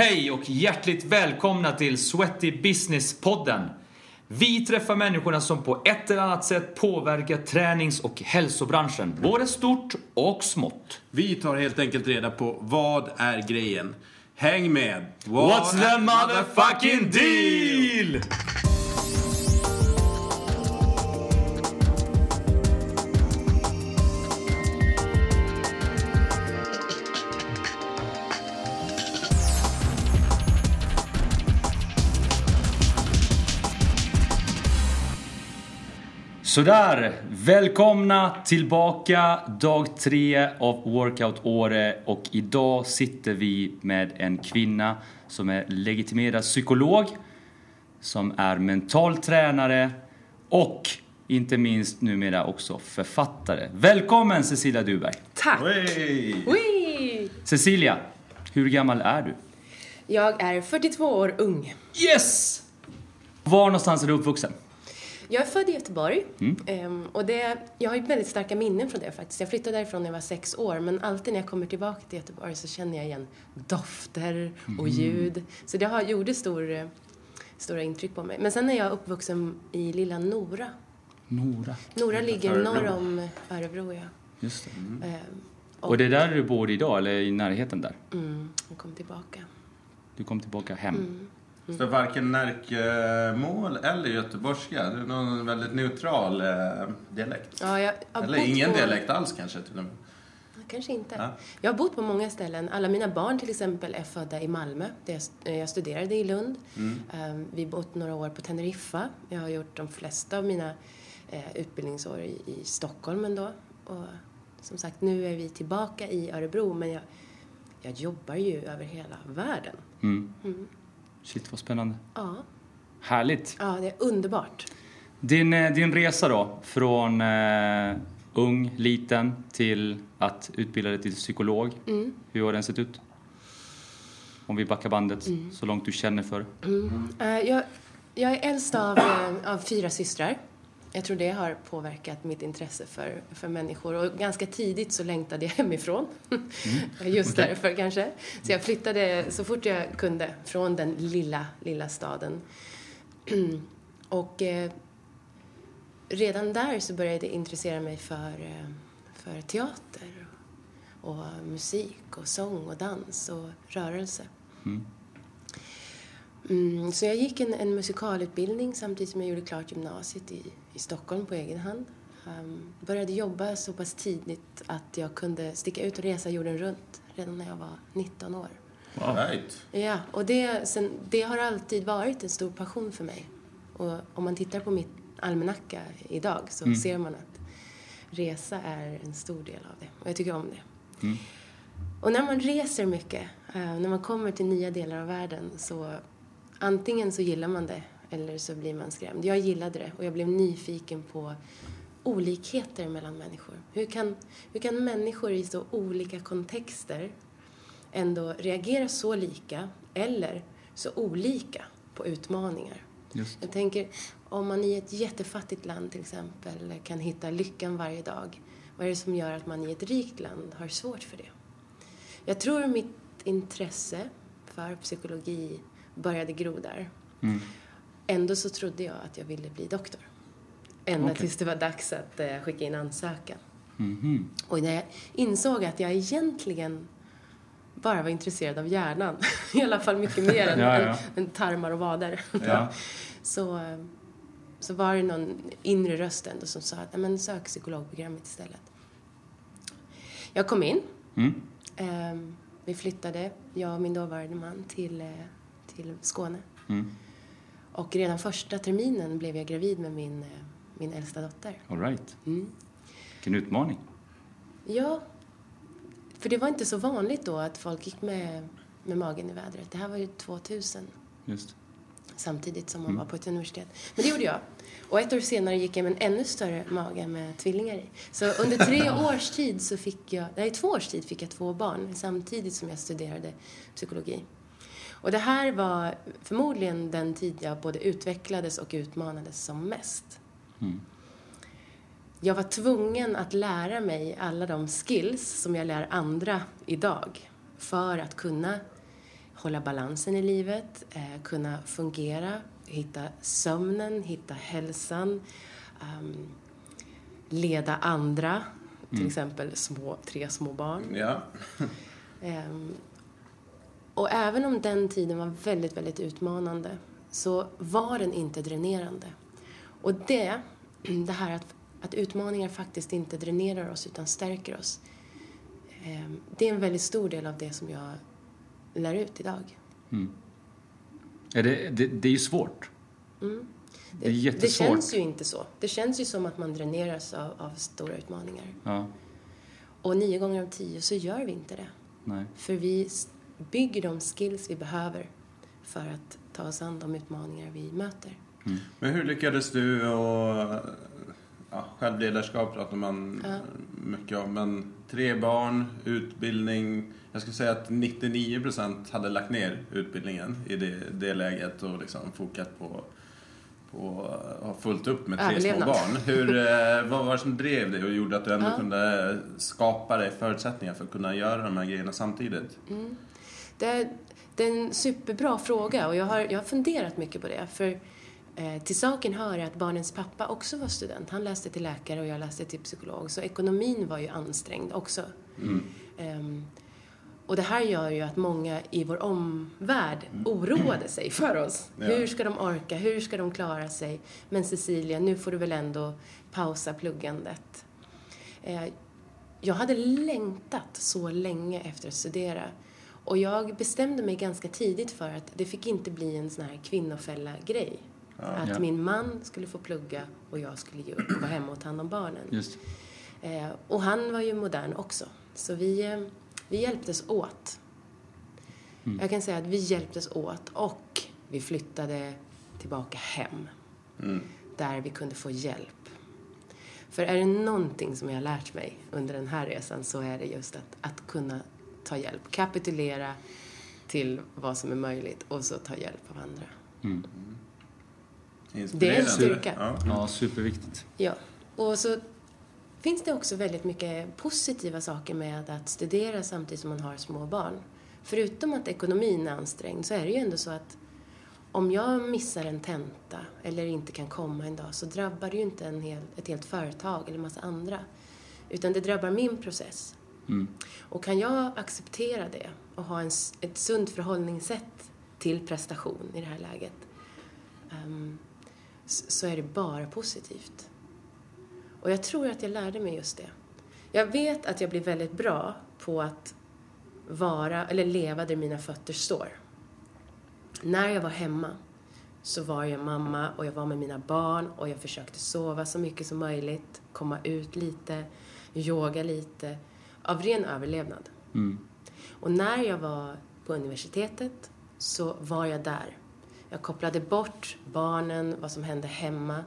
Hej och hjärtligt välkomna till Sweaty Business-podden. Vi träffar människorna som på ett eller annat sätt påverkar tränings och hälsobranschen, både stort och smått. Vi tar helt enkelt reda på vad är grejen. Häng med! What What's the motherfucking deal? Sådär, välkomna tillbaka dag tre av Workout Åre och idag sitter vi med en kvinna som är legitimerad psykolog, som är mental tränare och inte minst numera också författare. Välkommen Cecilia Duberg! Tack! Ui. Cecilia, hur gammal är du? Jag är 42 år ung. Yes! Var någonstans är du uppvuxen? Jag är född i Göteborg. Mm. Ehm, och det, jag har ju väldigt starka minnen från det faktiskt. Jag flyttade därifrån när jag var sex år men alltid när jag kommer tillbaka till Göteborg så känner jag igen dofter och Mm. ljud. Så det har, gjorde stor, stora intryck på mig. Men sen är jag uppvuxen i lilla Nora. Nora. Nora ligger Örebro. norr om Örebro, ja. Just det. Ehm, Och det är där du bor idag, eller i närheten där? mm, jag kom tillbaka. Du kom tillbaka hem. Mm. Så varken Närkemål eller göteborgska. Det är någon väldigt neutral eh, dialekt. Ja, jag har Eller ingen på- dialekt alls kanske till och med. Kanske inte. Ja. Jag har bott på många ställen. Alla mina barn till exempel är födda i Malmö, där jag, eh, jag studerade i Lund. Mm. Eh, Vi har bott några år på Teneriffa. Jag har gjort de flesta av mina eh, utbildningsår i, i Stockholm ändå. Och som sagt, nu är vi tillbaka i Örebro, men jag, jag jobbar ju över hela världen. Mm. Mm. Shit vad spännande. Ja, Härligt. ja det är underbart. Din, eh, din resa då, från eh, ung, liten till att utbilda dig till psykolog. Mm. Hur har den sett ut? Om vi backar bandet Mm. så långt du känner för. Eh, Jag, jag är äldst av, eh, av fyra systrar. Jag tror det har påverkat mitt intresse för, för människor. Och ganska tidigt så längtade jag hemifrån. Just Okej. därför kanske. Så jag flyttade så fort jag kunde från den lilla, lilla staden. och eh, redan där så började jag intressera mig för, eh, för teater och, och musik och sång och dans och rörelse. Mm. Mm, så jag gick en, en musikalutbildning samtidigt som jag gjorde klart gymnasiet i, i Stockholm på egen hand. Um, började jobba så pass tidigt att jag kunde sticka ut och resa jorden runt redan när jag var 19 år. Wow. Right. Ja, och det, sen, det har alltid varit en stor passion för mig. Och om man tittar på mitt almanacka idag så Mm. ser man att resa är en stor del av det. Och jag tycker om det. Mm. Och när man reser mycket, eh, när man kommer till nya delar av världen så antingen så gillar man det eller så blir man skrämd. Jag gillade det och jag blev nyfiken på olikheter mellan människor. Hur kan, hur kan människor i så olika kontexter ändå reagera så lika eller så olika på utmaningar? Just. Jag tänker, om man i ett jättefattigt land till exempel kan hitta lyckan varje dag, vad är det som gör att man i ett rikt land har svårt för det? Jag tror mitt intresse för psykologi började gro där. Mm. Ändå så trodde jag att jag ville bli doktor. Ända Okej. tills det var dags att eh, skicka in ansökan. Mhm. Och när jag insåg att jag egentligen bara var intresserad av hjärnan, i alla fall mycket mer än, Ja, ja. än, tarmar och vader, Ja. så, eh, så var det någon inre röst ändå som sa att "Nej, men sök psykologprogrammet istället. Jag kom in. Mm. Ehm, vi flyttade, jag och min dåvarande man, till, eh, till Skåne. Mm. Och redan första terminen blev jag gravid med min, eh, min äldsta dotter. All right. Mm. Vilken utmaning. Ja, för det var inte så vanligt då att folk gick med, med magen i vädret. Det här var ju 2000, Just. samtidigt som man Mm. var på ett universitet. Men det gjorde jag. Och ett år senare gick jag med en ännu större mage med tvillingar i. Så under tre års tid så fick jag, nej två års tid fick jag två barn samtidigt som jag studerade psykologi. Och det här var förmodligen den tid jag både utvecklades och utmanades som mest. Mm. Jag var tvungen att lära mig alla de skills som jag lär andra idag för att kunna hålla balansen i livet, eh, kunna fungera, hitta sömnen, hitta hälsan, um, leda andra, till exempel små, tre små barn. Ja. Um, och även om den tiden var väldigt, väldigt utmanande så var den inte dränerande. Och det, det här att, att utmaningar faktiskt inte dränerar oss utan stärker oss. Um, det är en väldigt stor del av det som jag lär ut idag. Mm. Är det, det, det är ju svårt. Mm. Det är jättesvårt. Det känns ju inte så. Det känns ju som att man dräneras av, av stora utmaningar. Ja, Och nio gånger av tio så gör vi inte det. nej. För vi bygger de skills vi behöver för att ta oss an de utmaningar vi möter. Men hur lyckades du och ja, självledarskap pratar man Ja. mycket om. Men tre barn, utbildning. Jag skulle säga att 99% hade lagt ner utbildningen i det, det läget och liksom fokat på på att ha fullt upp med tre små barn. Hur, eh, vad var det som drev dig och gjorde att du ändå Ja. kunde skapa dig förutsättningar för att kunna göra de här grejerna samtidigt? Det är, det är en superbra fråga och jag har, jag har funderat mycket på det. För eh, till saken hör att barnens pappa också var student. Han läste till läkare och jag läste till psykolog. Så ekonomin var ju ansträngd också. Ehm, och det här gör ju att många i vår omvärld oroade sig för oss. Ja. Hur ska de orka? Hur ska de klara sig? Men Cecilia, nu får du väl ändå pausa pluggandet. Eh, jag hade längtat så länge efter att studera. Och jag bestämde mig ganska tidigt för att det fick inte bli en sån här kvinnofälla-grej. att Ja. min man skulle få plugga och jag skulle ge upp och vara hemma och ta hand om barnen. Just. Eh, och han var ju modern också. Så vi, eh, vi hjälptes åt. Jag kan säga att vi hjälptes åt och vi flyttade tillbaka hem. Där vi kunde få hjälp. För är det någonting som jag har lärt mig under den här resan så är det just att, att kunna ta hjälp. Kapitulera till vad som är möjligt och så ta hjälp av andra. Det är en styrka. Ja. Ja, superviktigt. Ja, och så finns det också väldigt mycket positiva saker med att studera samtidigt som man har små barn. Förutom att ekonomin är ansträngd så är det ju ändå så att om jag missar en tenta eller inte kan komma en dag så drabbar det ju inte en hel, ett helt företag eller massa andra. Utan det drabbar min process. Mm. Och kan jag acceptera det och ha en, ett sunt förhållningssätt till prestation i det här läget um, så är det bara positivt. Och jag tror att jag lärde mig just det. Jag vet att jag blir väldigt bra på att vara, eller leva där mina fötter står. När jag var hemma så var jag mamma och jag var med mina barn och jag försökte sova så mycket som möjligt, komma ut lite, yoga lite, av ren överlevnad. Mm. Och när jag var på universitetet så var jag där. Jag kopplade bort barnen, vad som hände hemma.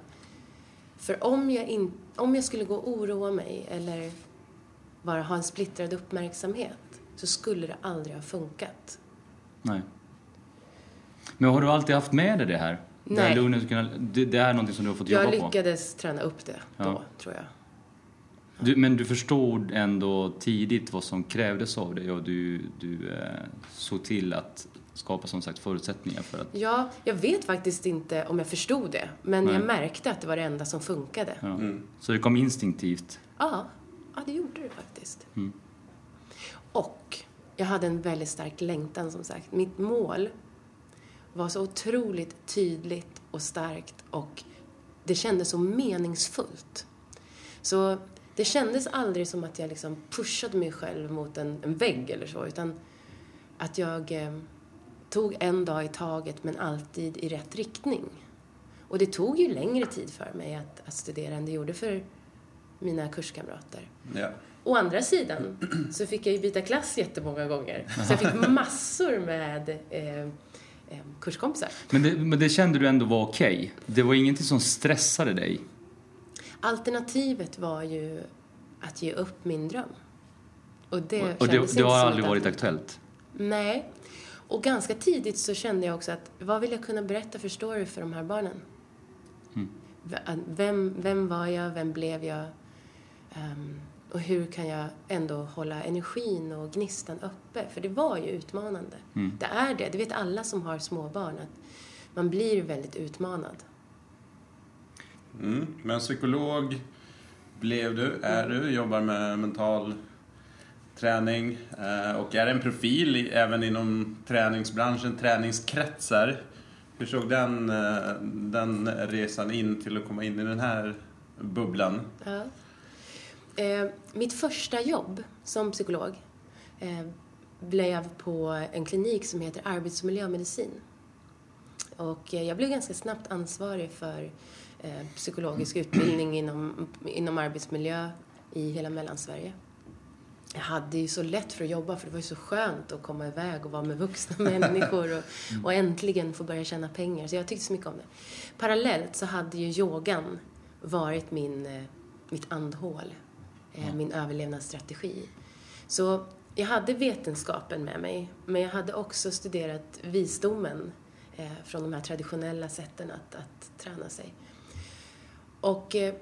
För om jag, in, om jag skulle gå och oroa mig eller bara ha en splittrad uppmärksamhet så skulle det aldrig ha funkat. Nej. Men har du alltid haft med dig det här? Det, här Nej. lugnet, det, det är någonting som du har fått jobba Jag på? lyckades träna upp det då, Ja. tror jag. Du, men du förstod ändå tidigt vad som krävdes av dig och du, du eh, såg till att skapa som sagt förutsättningar för att... Ja, jag vet faktiskt inte om jag förstod det, men Nej. jag märkte att det var det enda som funkade. Ja. Så det kom instinktivt? Ja, ja det gjorde det faktiskt. Mm. Och jag hade en väldigt stark längtan som sagt. Mitt mål var så otroligt tydligt och starkt och det kändes så meningsfullt. Så det kändes aldrig som att jag liksom pushade mig själv mot en, en vägg eller så, utan att jag eh, tog en dag i taget men alltid i rätt riktning. Och det tog ju längre tid för mig att, att studera än det gjorde för mina kurskamrater. Ja. Å andra sidan så fick jag ju byta klass jättemånga gånger. Så jag fick massor med eh, eh, kurskompisar. Men det, men det kände du ändå var okej? Det var ingenting som stressade dig? Alternativet var ju att ge upp min dröm. Och det och det, det har aldrig varit aktuellt? Nej. Och ganska tidigt så kände jag också att vad vill jag kunna berätta för story för de här barnen? Mm. Vem, vem var jag? Vem blev jag? Ehm, Och hur kan jag ändå hålla energin och gnistan uppe? För det var ju utmanande. Det är det. Det vet alla som har småbarn att man blir väldigt utmanad. Mm. Men psykolog blev du, är du, jobbar med mental träning eh, och är en profil även inom träningsbranschen, träningskretsar. Hur såg den, eh, den resan in till att komma in i den här bubblan? Ja. Eh, mitt första jobb som psykolog eh, blev på en klinik som heter Arbetsmiljömedicin. och eh, jag blev ganska snabbt ansvarig för eh, psykologisk utbildning inom, inom arbetsmiljö i hela Mellansverige. Jag hade ju så lätt för att jobba för det var ju så skönt att komma iväg och vara med vuxna människor och, och äntligen få börja tjäna pengar. Så jag tyckte så mycket om det. Parallellt så hade ju yogan varit min, eh, mitt andhål, eh, min överlevnadsstrategi. Så jag hade vetenskapen med mig, men jag hade också studerat visdomen eh, från de här traditionella sätten att, att träna sig. Och eh,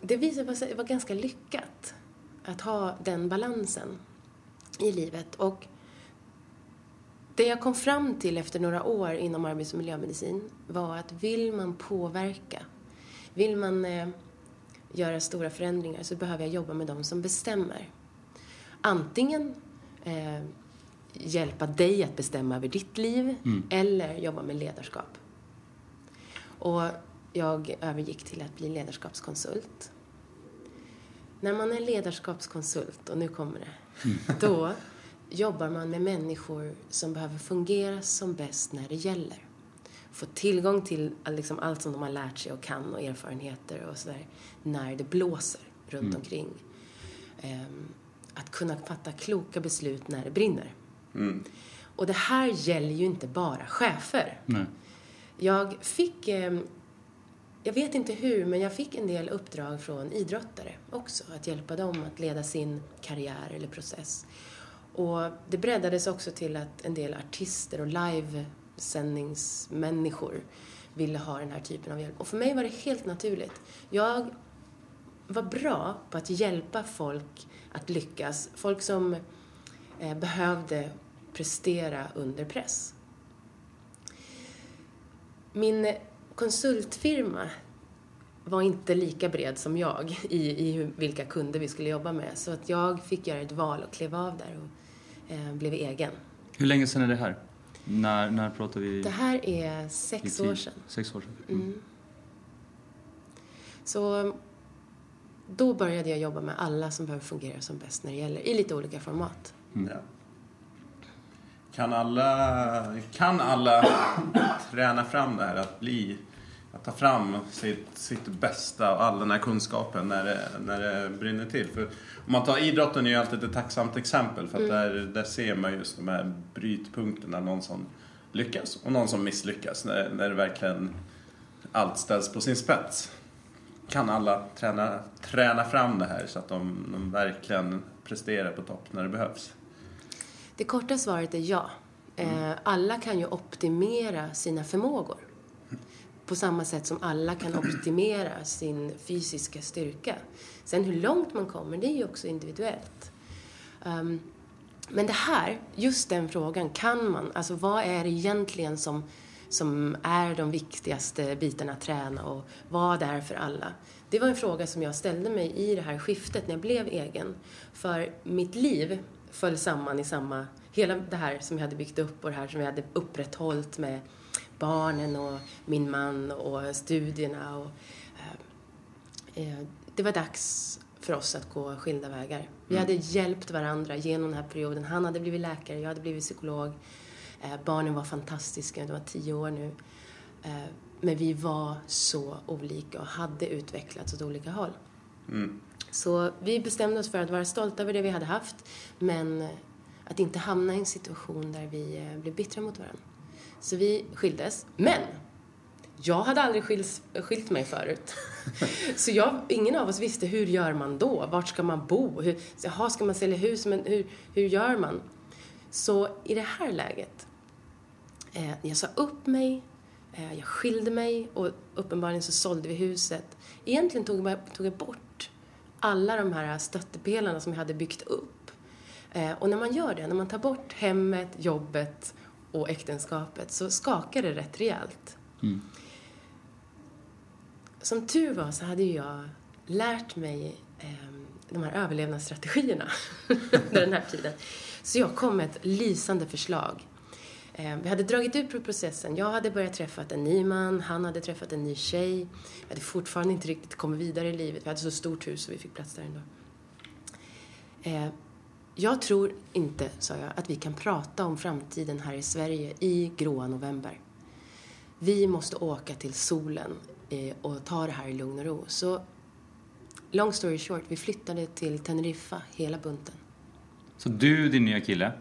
det visade sig vara ganska lyckat att ha den balansen i livet. Och det jag kom fram till efter några år inom arbets och miljömedicin var att vill man påverka, vill man eh, göra stora förändringar så behöver jag jobba med dem som bestämmer. Antingen eh, hjälpa dig att bestämma över ditt liv eller jobba med ledarskap. Och jag övergick till att bli ledarskapskonsult. När man är ledarskapskonsult, och nu kommer det, då jobbar man med människor som behöver fungera som bäst när det gäller. Få tillgång till liksom allt som de har lärt sig och kan och erfarenheter och sådär när det blåser runt omkring. Ehm, att kunna fatta kloka beslut när det brinner. Och det här gäller ju inte bara chefer. Nej. Jag fick, eh, jag vet inte hur, men jag fick en del uppdrag från idrottare också. Att hjälpa dem att leda sin karriär eller process. Och det breddades också till att en del artister och livesändningsmänniskor ville ha den här typen av hjälp. Och för mig var det helt naturligt. Jag var bra på att hjälpa folk att lyckas. Folk som eh, behövde prestera under press. Min konsultfirma var inte lika bred som jag i, i vilka kunder vi skulle jobba med. Så att jag fick göra ett val och klev av där och eh, blev egen. Hur länge sedan är det här? När, när pratar vi? Det här är sex år sedan. Sex år sedan. Mm. Mm. Så då började jag jobba med alla som behöver fungera som bäst när det gäller, i lite olika format. Ja. Kan alla, kan alla träna fram det här att bli, att ta fram sitt, sitt bästa och all den här kunskapen när det, när det brinner till? För om man tar idrotten är ju alltid ett tacksamt exempel för att där, där ser man just de här brytpunkterna, någon som lyckas och någon som misslyckas när, när det verkligen allt ställs på sin spets. Kan alla träna, träna fram det här så att de, de verkligen presterar på topp när det behövs? Det korta svaret är ja. Eh, alla kan ju optimera sina förmågor. På samma sätt som alla kan optimera sin fysiska styrka. Sen hur långt man kommer, det är ju också individuellt. Um, men det här, just den frågan, kan man, alltså vad är det egentligen som, som är de viktigaste bitarna att träna och vad är för alla? Det var en fråga som jag ställde mig i det här skiftet när jag blev egen. För mitt liv föll samman i samma, hela det här som jag hade byggt upp och det här som jag hade upprätthållit med barnen och min man och studierna och eh, eh, det var dags för oss att gå skilda vägar. Vi hade hjälpt varandra genom den här perioden. Han hade blivit läkare, jag hade blivit psykolog. Eh, barnen var fantastiska, de var tio år nu. Eh, men vi var så olika och hade utvecklats åt olika håll. Så vi bestämde oss för att vara stolta över det vi hade haft, men att inte hamna i en situation där vi eh, blev bittra mot varandra. Så vi skildes. Men! Jag hade aldrig skils, skilt mig förut. Så jag, ingen av oss visste hur gör man då? Vart ska man bo? Hur, jaha, ska man sälja hus? Men hur, hur gör man? Så i det här läget, eh, jag sa upp mig, eh, jag skilde mig och uppenbarligen så sålde vi huset. Egentligen tog jag, tog jag bort alla de här stöttepelarna som jag hade byggt upp. Eh, och när man gör det, när man tar bort hemmet, jobbet och äktenskapet så skakar det rätt rejält. Mm. Som tur var så hade jag lärt mig eh, de här överlevnadsstrategierna under den här tiden. Så jag kom med ett lysande förslag. Eh, vi hade dragit ut på processen. Jag hade börjat träffa en ny man, han hade träffat en ny tjej. Jag hade fortfarande inte riktigt kommit vidare i livet. Vi hade så stort hus så vi fick plats där ändå. Eh, jag tror inte, sa jag, att vi kan prata om framtiden här i Sverige i gråa november. Vi måste åka till solen eh, och ta det här i lugn och ro. Så, long story short, vi flyttade till Teneriffa, hela bunten. Så du, din nya kille,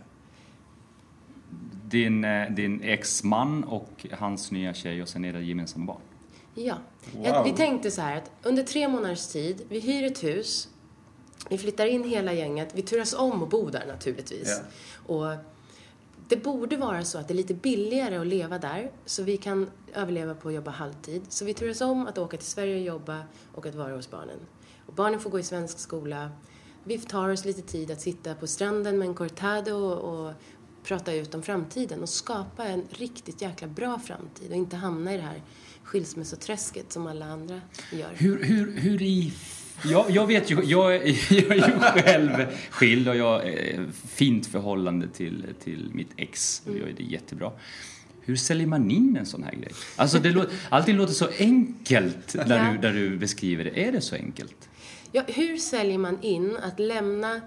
din, eh, din ex-man och hans nya tjej och sen era gemensamma barn. Ja. Wow. Vi tänkte så här att under tre månaders tid, vi hyr ett hus, vi flyttar in hela gänget, vi turas om att bo där naturligtvis. Och det borde vara så att det är lite billigare att leva där, så vi kan överleva på att jobba halvtid. Så vi turas om att åka till Sverige och jobba och att vara hos barnen. Och barnen får gå i svensk skola. Vi tar oss lite tid att sitta på stranden med en cortado och, och prata ut om framtiden och skapa en riktigt jäkla bra framtid och inte hamna i det här skilsmässoträsket som alla andra gör. Hur, hur, hur i... Jag, jag vet ju, jag, är- jag är ju själv skild och jag eh, fint förhållande till, till mitt ex. Och jag är det jättebra. Hur säljer man in en sån här grej? Alltså det låter, allting låter så enkelt när Ja. du, där du beskriver det. Är det så enkelt? Ja, hur säljer man in att lämna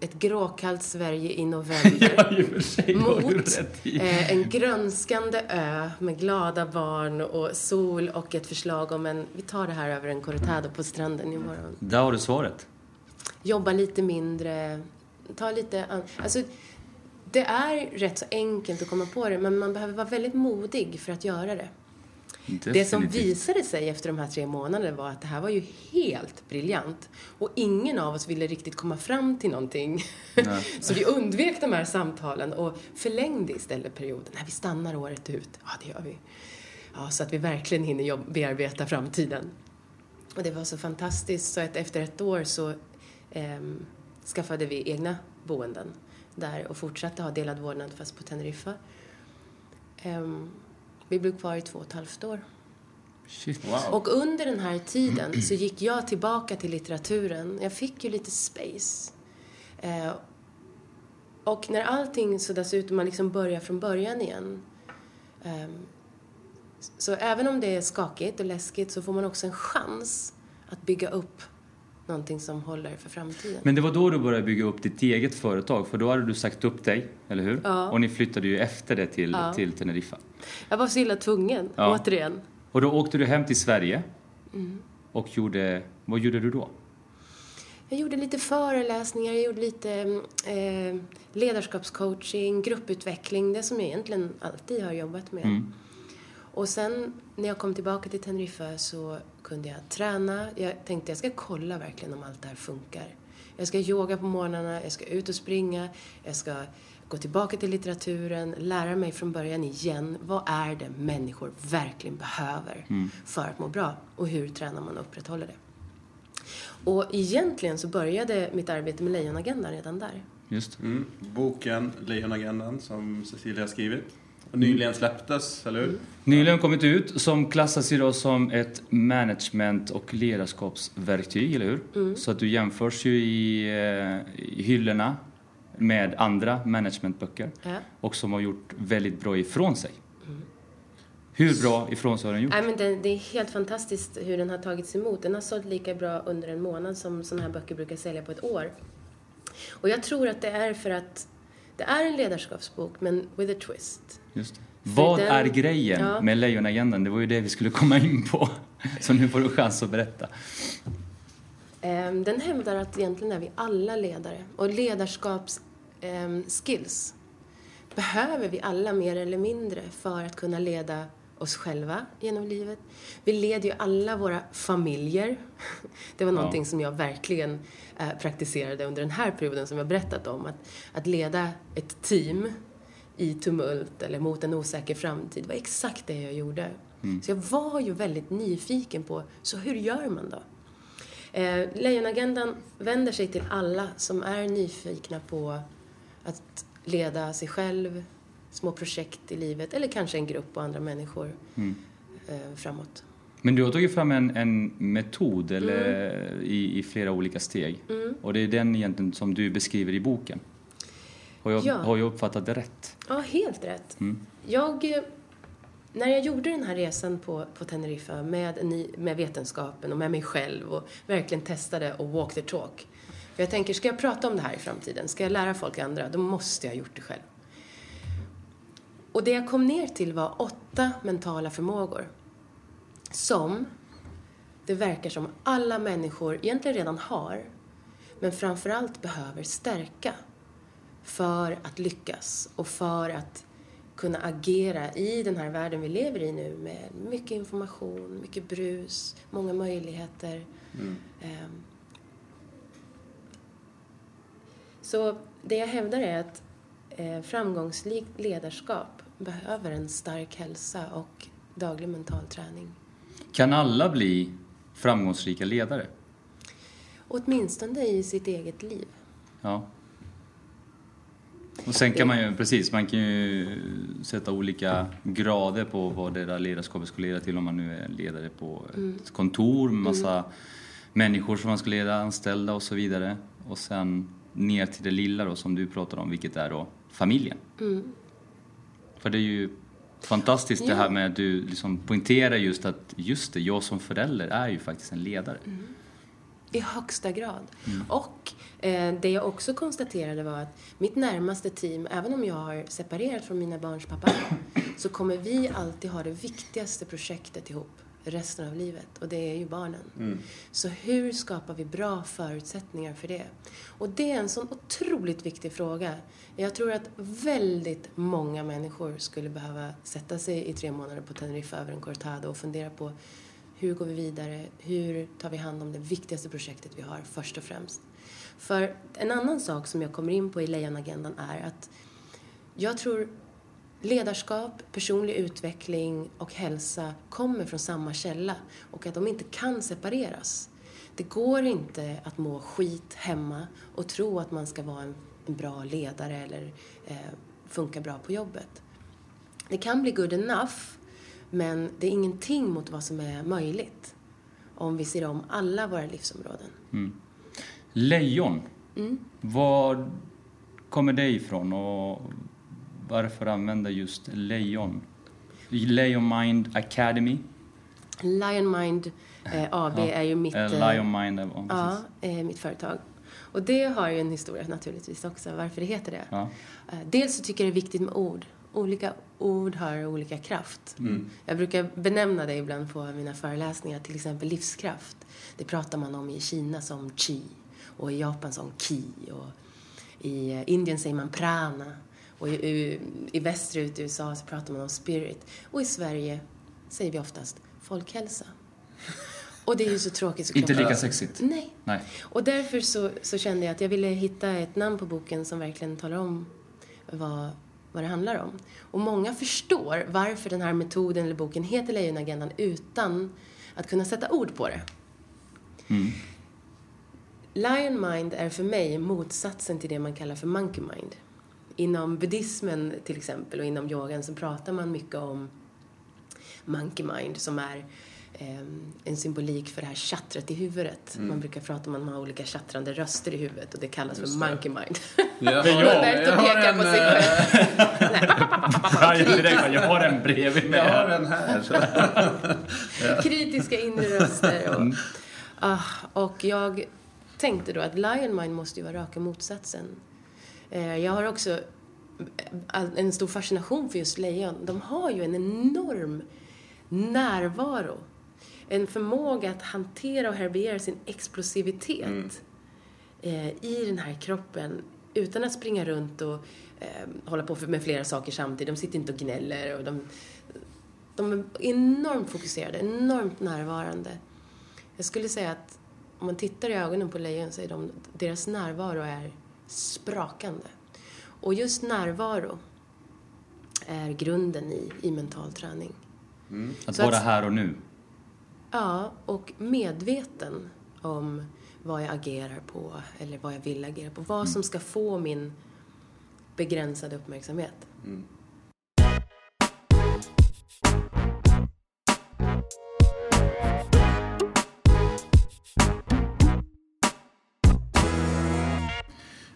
ett gråkallt Sverige i november Ja, i och för sig mot rätt i. eh, en grönskande ö med glada barn och sol och ett förslag om en, vi tar det här över en cortado på stranden imorgon. Där har du svaret. Jobba lite mindre, ta lite, an- alltså det är rätt så enkelt att komma på det men man behöver vara väldigt modig för att göra det. Det som Definitivt. visade sig efter de här tre månaderna var att det här var ju helt briljant. Och ingen av oss ville riktigt komma fram till någonting. Så vi undvek de här samtalen och förlängde istället perioden. Nej, vi stannar året ut. Ja, det gör vi. Ja, så att vi verkligen hinner jobb- bearbeta framtiden. Och det var så fantastiskt så att efter ett år så ehm, skaffade vi egna boenden där och fortsatte ha delad vårdnad fast på Teneriffa. Ehm, vi blev kvar i två och ett halvt år. Shit. Wow. Och under den här tiden så gick jag tillbaka till litteraturen. Jag fick ju lite space. Eh, och när allting suddas ut och man liksom börjar från början igen. ehm, så även om det är skakigt och läskigt så får man också en chans att bygga upp någonting som håller för framtiden. Men det var då du började bygga upp ditt eget företag, för då hade du sagt upp dig, eller hur? Ja. Och ni flyttade ju efter det till, Ja. till Teneriffa. Jag var så illa tvungen, Ja. återigen. Och då åkte du hem till Sverige Mm. och gjorde, vad gjorde du då? Jag gjorde lite föreläsningar, jag gjorde lite eh, ledarskapscoaching, grupputveckling, det som jag egentligen alltid har jobbat med. Mm. Och sen när jag kom tillbaka till Teneriffa så kunde jag träna. Jag tänkte jag ska kolla verkligen om allt det här funkar. Jag ska yoga på morgnarna, jag ska ut och springa, jag ska gå tillbaka till litteraturen, lära mig från början igen. Vad är det människor verkligen behöver för att må bra? Och hur tränar man och upprätthåller det? Och egentligen så började mitt arbete med Lejonagendan redan där. Just. Mm. Boken Lejonagendan som Cecilia har skrivit. Och nyligen släpptes, eller hur? Nyligen kommit ut, som klassas idag som ett management och ledarskapsverktyg, eller hur? Mm. Så att du jämförs ju i, eh, i hyllorna med andra managementböcker Ja. och som har gjort väldigt bra ifrån sig. Hur bra ifrån sig har den gjort? Nej, men det, det är helt fantastiskt hur den har tagits emot. Den har sålt lika bra under en månad som sådana här böcker brukar sälja på ett år. Och jag tror att det är för att det är en ledarskapsbok, men with a twist. Just det. Vad den- är grejen ja. med Lejonagendan? Det var ju det vi skulle komma in på. Så nu får du chans att berätta. Ehm, Den hävdar att egentligen är vi alla ledare. Och ledarskapsskills behöver vi alla mer eller mindre för att kunna leda oss själva genom livet. Vi leder ju alla våra familjer. Det var någonting som jag verkligen eh, praktiserade under den här perioden som jag berättat om. Att, att leda ett team i tumult eller mot en osäker framtid var exakt det jag gjorde. Så jag var ju väldigt nyfiken på, så hur gör man då? Eh, Lejonagendan vänder sig till alla som är nyfikna på att leda sig själv, små projekt i livet eller kanske en grupp och andra människor Mm. eh, framåt. Men du har tagit fram en, en metod eller, i, i flera olika steg. Mm. Och det är den egentligen som du beskriver i boken. Har jag, Ja. har jag uppfattat det rätt? Ja, helt rätt. Mm. Jag, eh, när jag gjorde den här resan på, på Teneriffa med, med vetenskapen och med mig själv och verkligen testade och walk the talk. För jag tänker, ska jag prata om det här i framtiden, ska jag lära folk andra, då måste jag ha gjort det själv. Och det jag kom ner till var åtta mentala förmågor som det verkar som alla människor egentligen redan har, men framförallt behöver stärka för att lyckas och för att kunna agera i den här världen vi lever i nu med mycket information, mycket brus, många möjligheter. Ehm. Så det jag hävdar är att eh, framgångsrikt ledarskap behöver en stark hälsa och daglig mental träning. Kan alla bli framgångsrika ledare? Åtminstone i sitt eget liv. Ja. Och sen kan man ju, precis, man kan ju sätta olika grader på vad det där ledarskapet ska leda till om man nu är ledare på ett kontor med massa människor som man ska leda, anställda och så vidare. Och sen ner till det lilla då som du pratar om, vilket är då familjen. Mm. För det är ju fantastiskt det här med att du liksom poängterar just att just det, jag som förälder är ju faktiskt en ledare. I högsta grad. Och eh, det jag också konstaterade var att mitt närmaste team, även om jag har separerat från mina barns pappa, så kommer vi alltid ha det viktigaste projektet ihop resten av livet och det är ju barnen. Så hur skapar vi bra förutsättningar för det? Och det är en sån otroligt viktig fråga. Jag tror att väldigt många människor skulle behöva sätta sig i tre månader på Teneriffa över en cortado och fundera på hur går vi vidare? Hur tar vi hand om det viktigaste projektet vi har först och främst? För en annan sak som jag kommer in på i Lejonagendan är att jag tror ledarskap, personlig utveckling och hälsa kommer från samma källa och att de inte kan separeras. Det går inte att må skit hemma och tro att man ska vara en, en bra ledare eller eh, funka bra på jobbet. Det kan bli good enough, men det är ingenting mot vad som är möjligt om vi ser om alla våra livsområden. Lejon, Mm. var kommer det ifrån och varför använda just lejon? Lion Mind Academy? Lion Mind eh, AB Ja. är ju mitt, Eh, eh, Lion Mind, ja, eh, mitt företag. Och det har ju en historia naturligtvis också, varför det heter det. Ja. Eh, Dels så tycker jag det är viktigt med ord. Olika ord har olika kraft. Jag brukar benämna det ibland på mina föreläsningar, till exempel livskraft. Det pratar man om i Kina som chi och i Japan som ki och i eh, Indien säger man prana och i, i, i västerut i USA så pratar man om spirit och i Sverige säger vi oftast folkhälsa. Och det är ju så tråkigt såklart. Inte lika sexigt? Nej. Nej. Och därför så, så kände jag att jag ville hitta ett namn på boken som verkligen talar om vad, vad det handlar om. Och många förstår varför den här metoden eller boken heter Lejonagendan utan att kunna sätta ord på det. Mm. Lion mind är för mig motsatsen till det man kallar för monkey mind. Inom buddhismen till exempel och inom yogan så pratar man mycket om monkey mind som är eh, en symbolik för det här chattret i huvudet. Man brukar prata om att man har olika chattrande röster i huvudet och det kallas Just för det. monkey mind. Jag har, Roberto jag har en, eh, direkt, jag har en bredvid mig. Jag har en här. Så. kritiska inre röster. Och, ah, och jag tänkte då att Lion Mind måste ju vara raka motsatsen. Eh, jag har också eh, en stor fascination för just lejon. De har ju en enorm närvaro. En förmåga att hantera och härbärgera sin explosivitet mm. i den här kroppen utan att springa runt och eh, hålla på med flera saker samtidigt. De sitter inte och gnäller och de, de är enormt fokuserade, enormt närvarande. Jag skulle säga att om man tittar i ögonen på lejon så är de, deras närvaro är sprakande. Och just närvaro är grunden i, i mental träning. Att Så vara att- här och nu. Ja, och medveten om vad jag agerar på eller vad jag vill agera på. Vad som ska få min begränsade uppmärksamhet.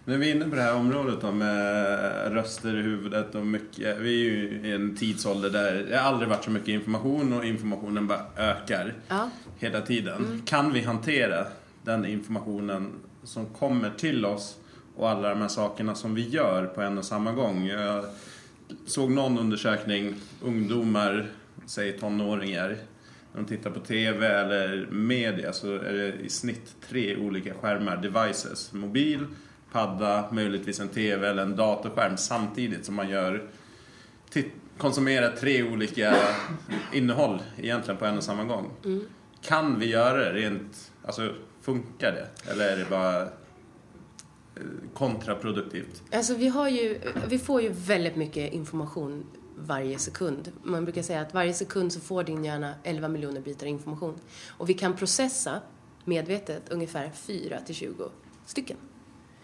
När vi är inne på det här området då med röster i huvudet och mycket. Vi är ju i en tidsålder där det aldrig varit så mycket information och informationen bara ökar Ja. hela tiden. Kan vi hantera den informationen som kommer till oss och alla de här sakerna som vi gör på en och samma gång? Jag såg någon undersökning, ungdomar, säg tonåringar, när de tittar på TV eller media så är det i snitt tre olika skärmar, devices. Mobil, padda, möjligtvis en TV eller en datorskärm samtidigt som man gör konsumerar tre olika innehåll egentligen på en och samma gång. Kan vi göra det rent, alltså funkar det? Eller är det bara eh, kontraproduktivt? Alltså vi, har ju, vi får ju väldigt mycket information varje sekund. Man brukar säga att varje sekund så får din hjärna 11 miljoner bitar information. Och vi kan processa medvetet ungefär 4 till 20 stycken.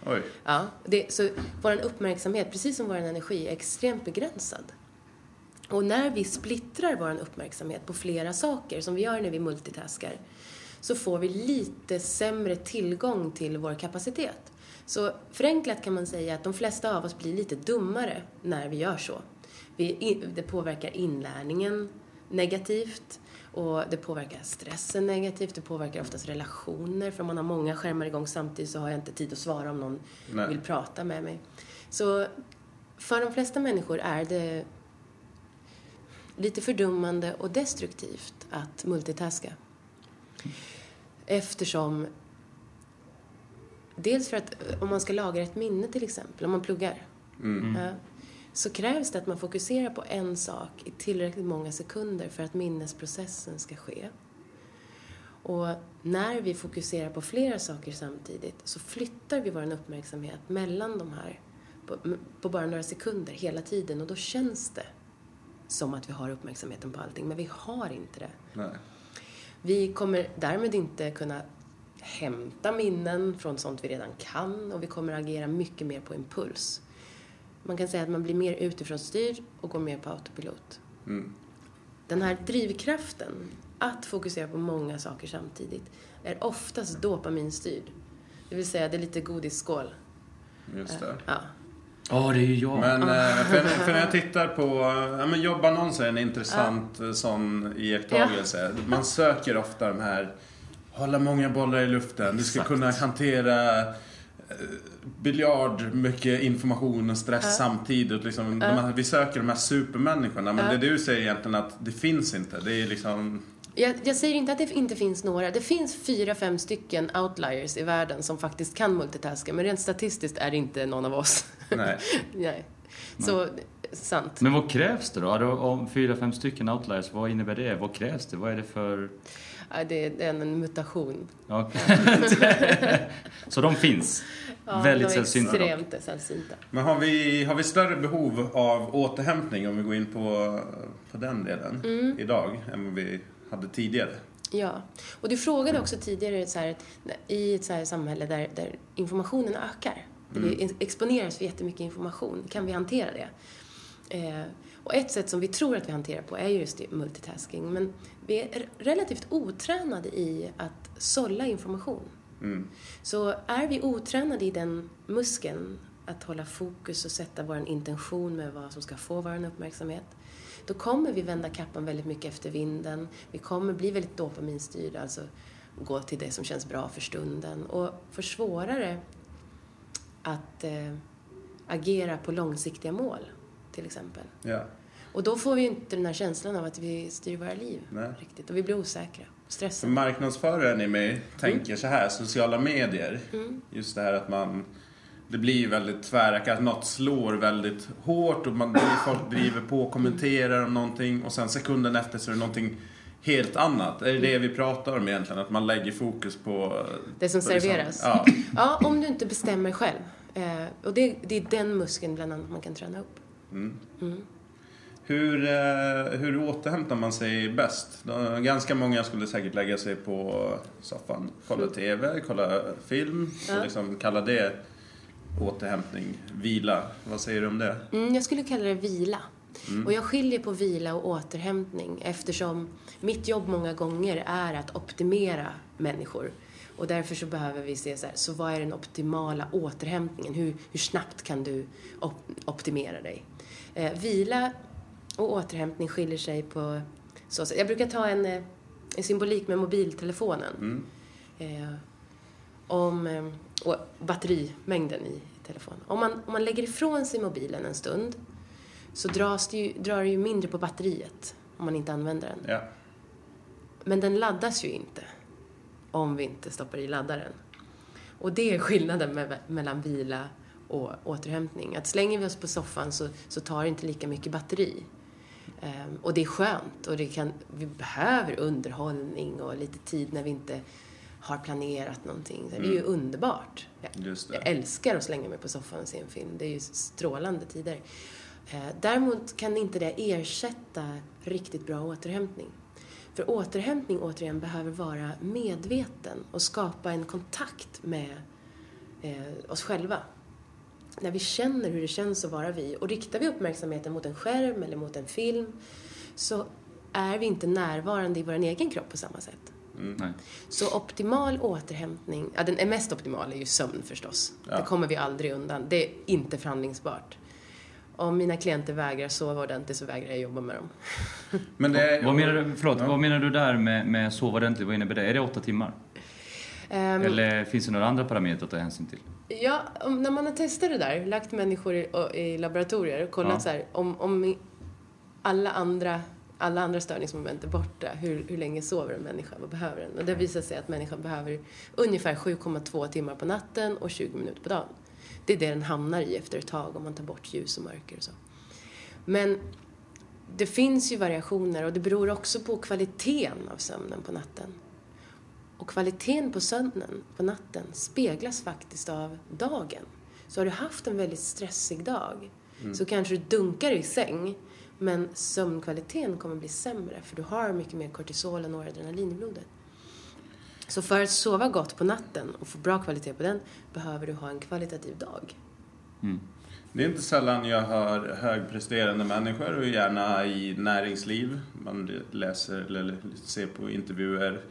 Oj. Ja, det, så vår uppmärksamhet, precis som vår energi, är extremt begränsad. Och när vi splittrar vår uppmärksamhet på flera saker, som vi gör när vi multitaskar, så får vi lite sämre tillgång till vår kapacitet. Så förenklat kan man säga att de flesta av oss blir lite dummare när vi gör så. Vi, det påverkar inlärningen negativt och det påverkar stressen negativt, det påverkar oftast relationer för om man har många skärmar igång samtidigt så har jag inte tid att svara om någon Nej. vill prata med mig. Så för de flesta människor är det lite fördummande och destruktivt att multitaska. Eftersom Dels för att om man ska lagra ett minne till exempel, om man pluggar. Ja, så krävs det att man fokuserar på en sak i tillräckligt många sekunder för att minnesprocessen ska ske. Och när vi fokuserar på flera saker samtidigt så flyttar vi vår uppmärksamhet mellan de här på, på bara några sekunder hela tiden och då känns det som att vi har uppmärksamheten på allting, men vi har inte det. Nej. Vi kommer därmed inte kunna hämta minnen från sånt vi redan kan och vi kommer agera mycket mer på impuls. Man kan säga att man blir mer utifrån styrd och går mer på autopilot. Mm. Den här drivkraften att fokusera på många saker samtidigt är oftast dopaminstyrd. Det vill säga, det är lite godisskål. Just det. Ja. Ja, det är ju jag. Men eh, för, för när jag tittar på ja, men jobbannonser är en intressant eh, sån iakttagelse. Man söker ofta de här hålla många bollar i luften. Du ska Exakt. kunna hantera eh, biljard, mycket information och stress samtidigt. Liksom, de här, vi söker de här supermänniskorna. Men Ja. det du säger egentligen att det finns inte. Det är liksom... Jag, jag säger inte att det inte finns några. Det finns fyra, fem stycken outliers i världen som faktiskt kan multitaska. Men rent statistiskt är det inte någon av oss. Nej. Nej. Så, sant. Men vad krävs det då? då? Om fyra, fem stycken outliers, vad innebär det? Vad krävs det? Vad är det för... Ja, det är en, mutation. Ja. Så de finns? Ja, Väldigt de är sällsynta dock. Extremt sällsynta. Men har vi, har vi större behov av återhämtning om vi går in på, på den delen idag än vad vi hade tidigare? Ja. Och du frågade också tidigare så här, i ett så här samhälle där, där informationen ökar. Där vi exponeras för jättemycket information. Kan vi hantera det? Eh, och ett sätt som vi tror att vi hanterar på är just det, multitasking. Men vi är relativt otränade i att sålla information. Mm. Så är vi otränade i den muskeln, att hålla fokus och sätta vår intention med vad som ska få vår uppmärksamhet, då kommer vi vända kappan väldigt mycket efter vinden. Vi kommer bli väldigt dopaminstyrda, alltså gå till det som känns bra för stunden och får svårare att eh, agera på långsiktiga mål, till exempel. Ja. Och då får vi ju inte den här känslan av att vi styr våra liv Nej. riktigt och vi blir osäkra, stressade. marknadsföraren i mig tänker så här, sociala medier. Just det här att man... Det blir väldigt tvära något slår väldigt hårt och man, folk driver på och kommenterar om någonting och sen sekunden efter så är det någonting helt annat. Är det det vi pratar om egentligen? Att man lägger fokus på... Det som på liksom- serveras. Ja. Ja, om du inte bestämmer själv. Eh, och det, det är den muskeln bland annat man kan träna upp. Hur, eh, hur återhämtar man sig bäst? Ganska många skulle säkert lägga sig på soffan, kolla TV, kolla film Ja. och liksom kalla det återhämtning, vila. Vad säger du om det? Mm, jag skulle kalla det vila. Och jag skiljer på vila och återhämtning eftersom mitt jobb många gånger är att optimera människor. Och därför så behöver vi se så här, så vad är den optimala återhämtningen? Hur, hur snabbt kan du op- optimera dig? Eh, vila och återhämtning skiljer sig på så sätt. Jag brukar ta en, eh, en symbolik med mobiltelefonen. Mm. Eh, om eh, och batterimängden i telefonen. Om man, om man lägger ifrån sig mobilen en stund så dras det ju, drar det ju mindre på batteriet om man inte använder den. Ja. Men den laddas ju inte om vi inte stoppar i laddaren. Och det är skillnaden med, mellan vila och återhämtning. Att slänger vi oss på soffan så, så tar det inte lika mycket batteri. Ehm, och det är skönt och det kan, vi behöver underhållning och lite tid när vi inte har planerat någonting. Det är ju underbart. Jag, jag älskar att slänga mig på soffan och se en film. Det är ju strålande tider. Eh, Däremot kan inte det ersätta riktigt bra återhämtning. För återhämtning, återigen, behöver vara medveten och skapa en kontakt med eh, oss själva. När vi känner hur det känns att vara vi och riktar vi uppmärksamheten mot en skärm eller mot en film så är vi inte närvarande i vår egen kropp på samma sätt. Nej. Så optimal återhämtning, ja den är mest optimal är ju sömn förstås. Ja. Det kommer vi aldrig undan. Det är inte förhandlingsbart. Om mina klienter vägrar sova ordentligt så vägrar jag jobba med dem. Men det är, Vad menar du, förlåt, Ja. vad menar du där med, med sova ordentligt? Vad innebär det? Är det åtta timmar? Ehm, Eller finns det några andra parametrar att ta hänsyn till? Ja, om, när man har testat det där, lagt människor i, i laboratorier och kollat Ja. så här, om, om alla andra, alla andra störningsmoment är borta, hur, hur länge sover en människa? Vad behöver den? Och det visar sig att människan behöver ungefär 7,2 timmar på natten och 20 minuter på dagen. Det är det den hamnar i efter ett tag om man tar bort ljus och mörker och så. Men det finns ju variationer och det beror också på kvaliteten av sömnen på natten. Och kvaliteten på sömnen på natten speglas faktiskt av dagen. Så har du haft en väldigt stressig dag så kanske du dunkar i säng men sömnkvaliteten kommer bli sämre för du har mycket mer kortisol och noradrenalin i blodet. Så för att sova gott på natten och få bra kvalitet på den behöver du ha en kvalitativ dag. Det är inte sällan jag hör högpresterande människor och gärna i näringsliv. Man läser eller ser på intervjuer.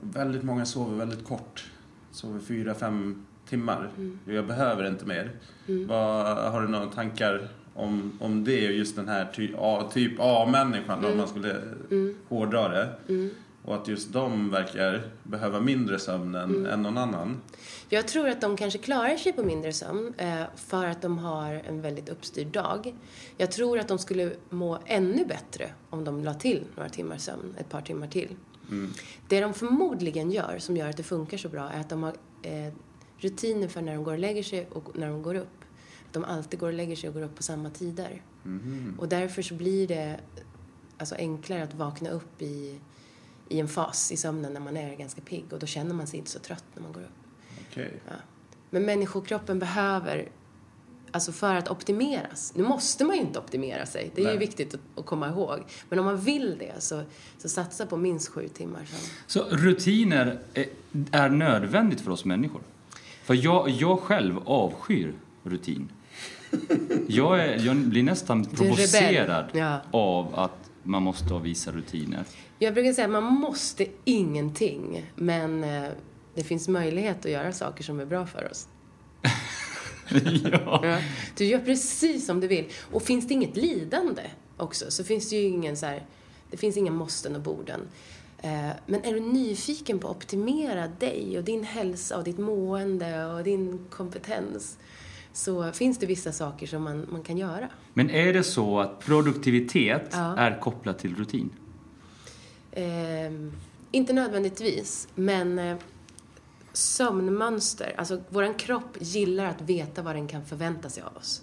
Väldigt många sover väldigt kort. Sover fyra, fem timmar. Jag behöver inte mer. Vad, har du några tankar om, om det just den här ty, A, typ A-människan om man skulle hårdra det? Och att just de verkar behöva mindre sömn än, än någon annan. Jag tror att de kanske klarar sig på mindre sömn eh, för att de har en väldigt uppstyrd dag. Jag tror att de skulle må ännu bättre om de la till några timmar sömn, ett par timmar till. Det de förmodligen gör, som gör att det funkar så bra, är att de har eh, rutiner för när de går och lägger sig och när de går upp. Att de alltid går och lägger sig och går upp på samma tider. Och därför så blir det alltså, enklare att vakna upp i, i en fas i sömnen när man är ganska pigg och då känner man sig inte så trött när man går upp. Okej. Ja. Men människokroppen behöver, alltså för att optimeras, nu måste man ju inte optimera sig, det är ju Nej. viktigt att, komma ihåg. Men om man vill det så, så satsa på minst sju timmar sömn. Så rutiner är, är nödvändigt för oss människor? För jag, jag själv avskyr rutin. Jag, är, jag blir nästan provocerad Ja. av att man måste ha vissa rutiner. Jag brukar säga att man måste ingenting, men eh, det finns möjlighet att göra saker som är bra för oss. ja. Ja. Du gör precis som du vill. Och finns det inget lidande också så finns det ju ingen så här, det finns inga måsten och borden. Eh, Men är du nyfiken på att optimera dig och din hälsa och ditt mående och din kompetens så finns det vissa saker som man, man kan göra. Men är det så att produktivitet Ja. är kopplat till rutin? Eh, inte nödvändigtvis, men eh, sömnmönster. Alltså, våran kropp gillar att veta vad den kan förvänta sig av oss.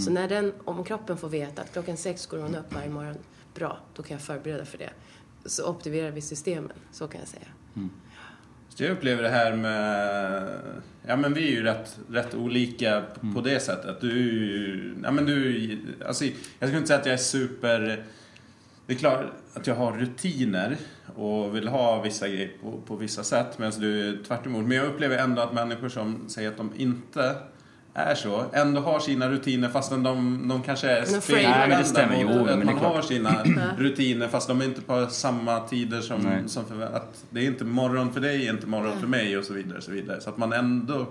Så när den, om kroppen får veta att klockan sex går hon upp varje morgon, bra, då kan jag förbereda för det. Så optimerar vi systemen, så kan jag säga. Så jag upplever det här med... Ja men vi är ju rätt, rätt olika på Mm. det sättet. Du är ju... Ja men du... Alltså, jag skulle inte säga att jag är super... Det är klart att jag har rutiner och vill ha vissa grejer på, på vissa sätt medan du är tvärt emot. Men jag upplever ändå att människor som säger att de inte är så, ändå har sina rutiner fastän de, de kanske är Nej, stämmer. mot Jo, att man klart. har sina rutiner fast de är inte på samma tider Nej. som, som för, att Det är inte morgon för dig, inte morgon för mig och så vidare. Och så, vidare. så att man ändå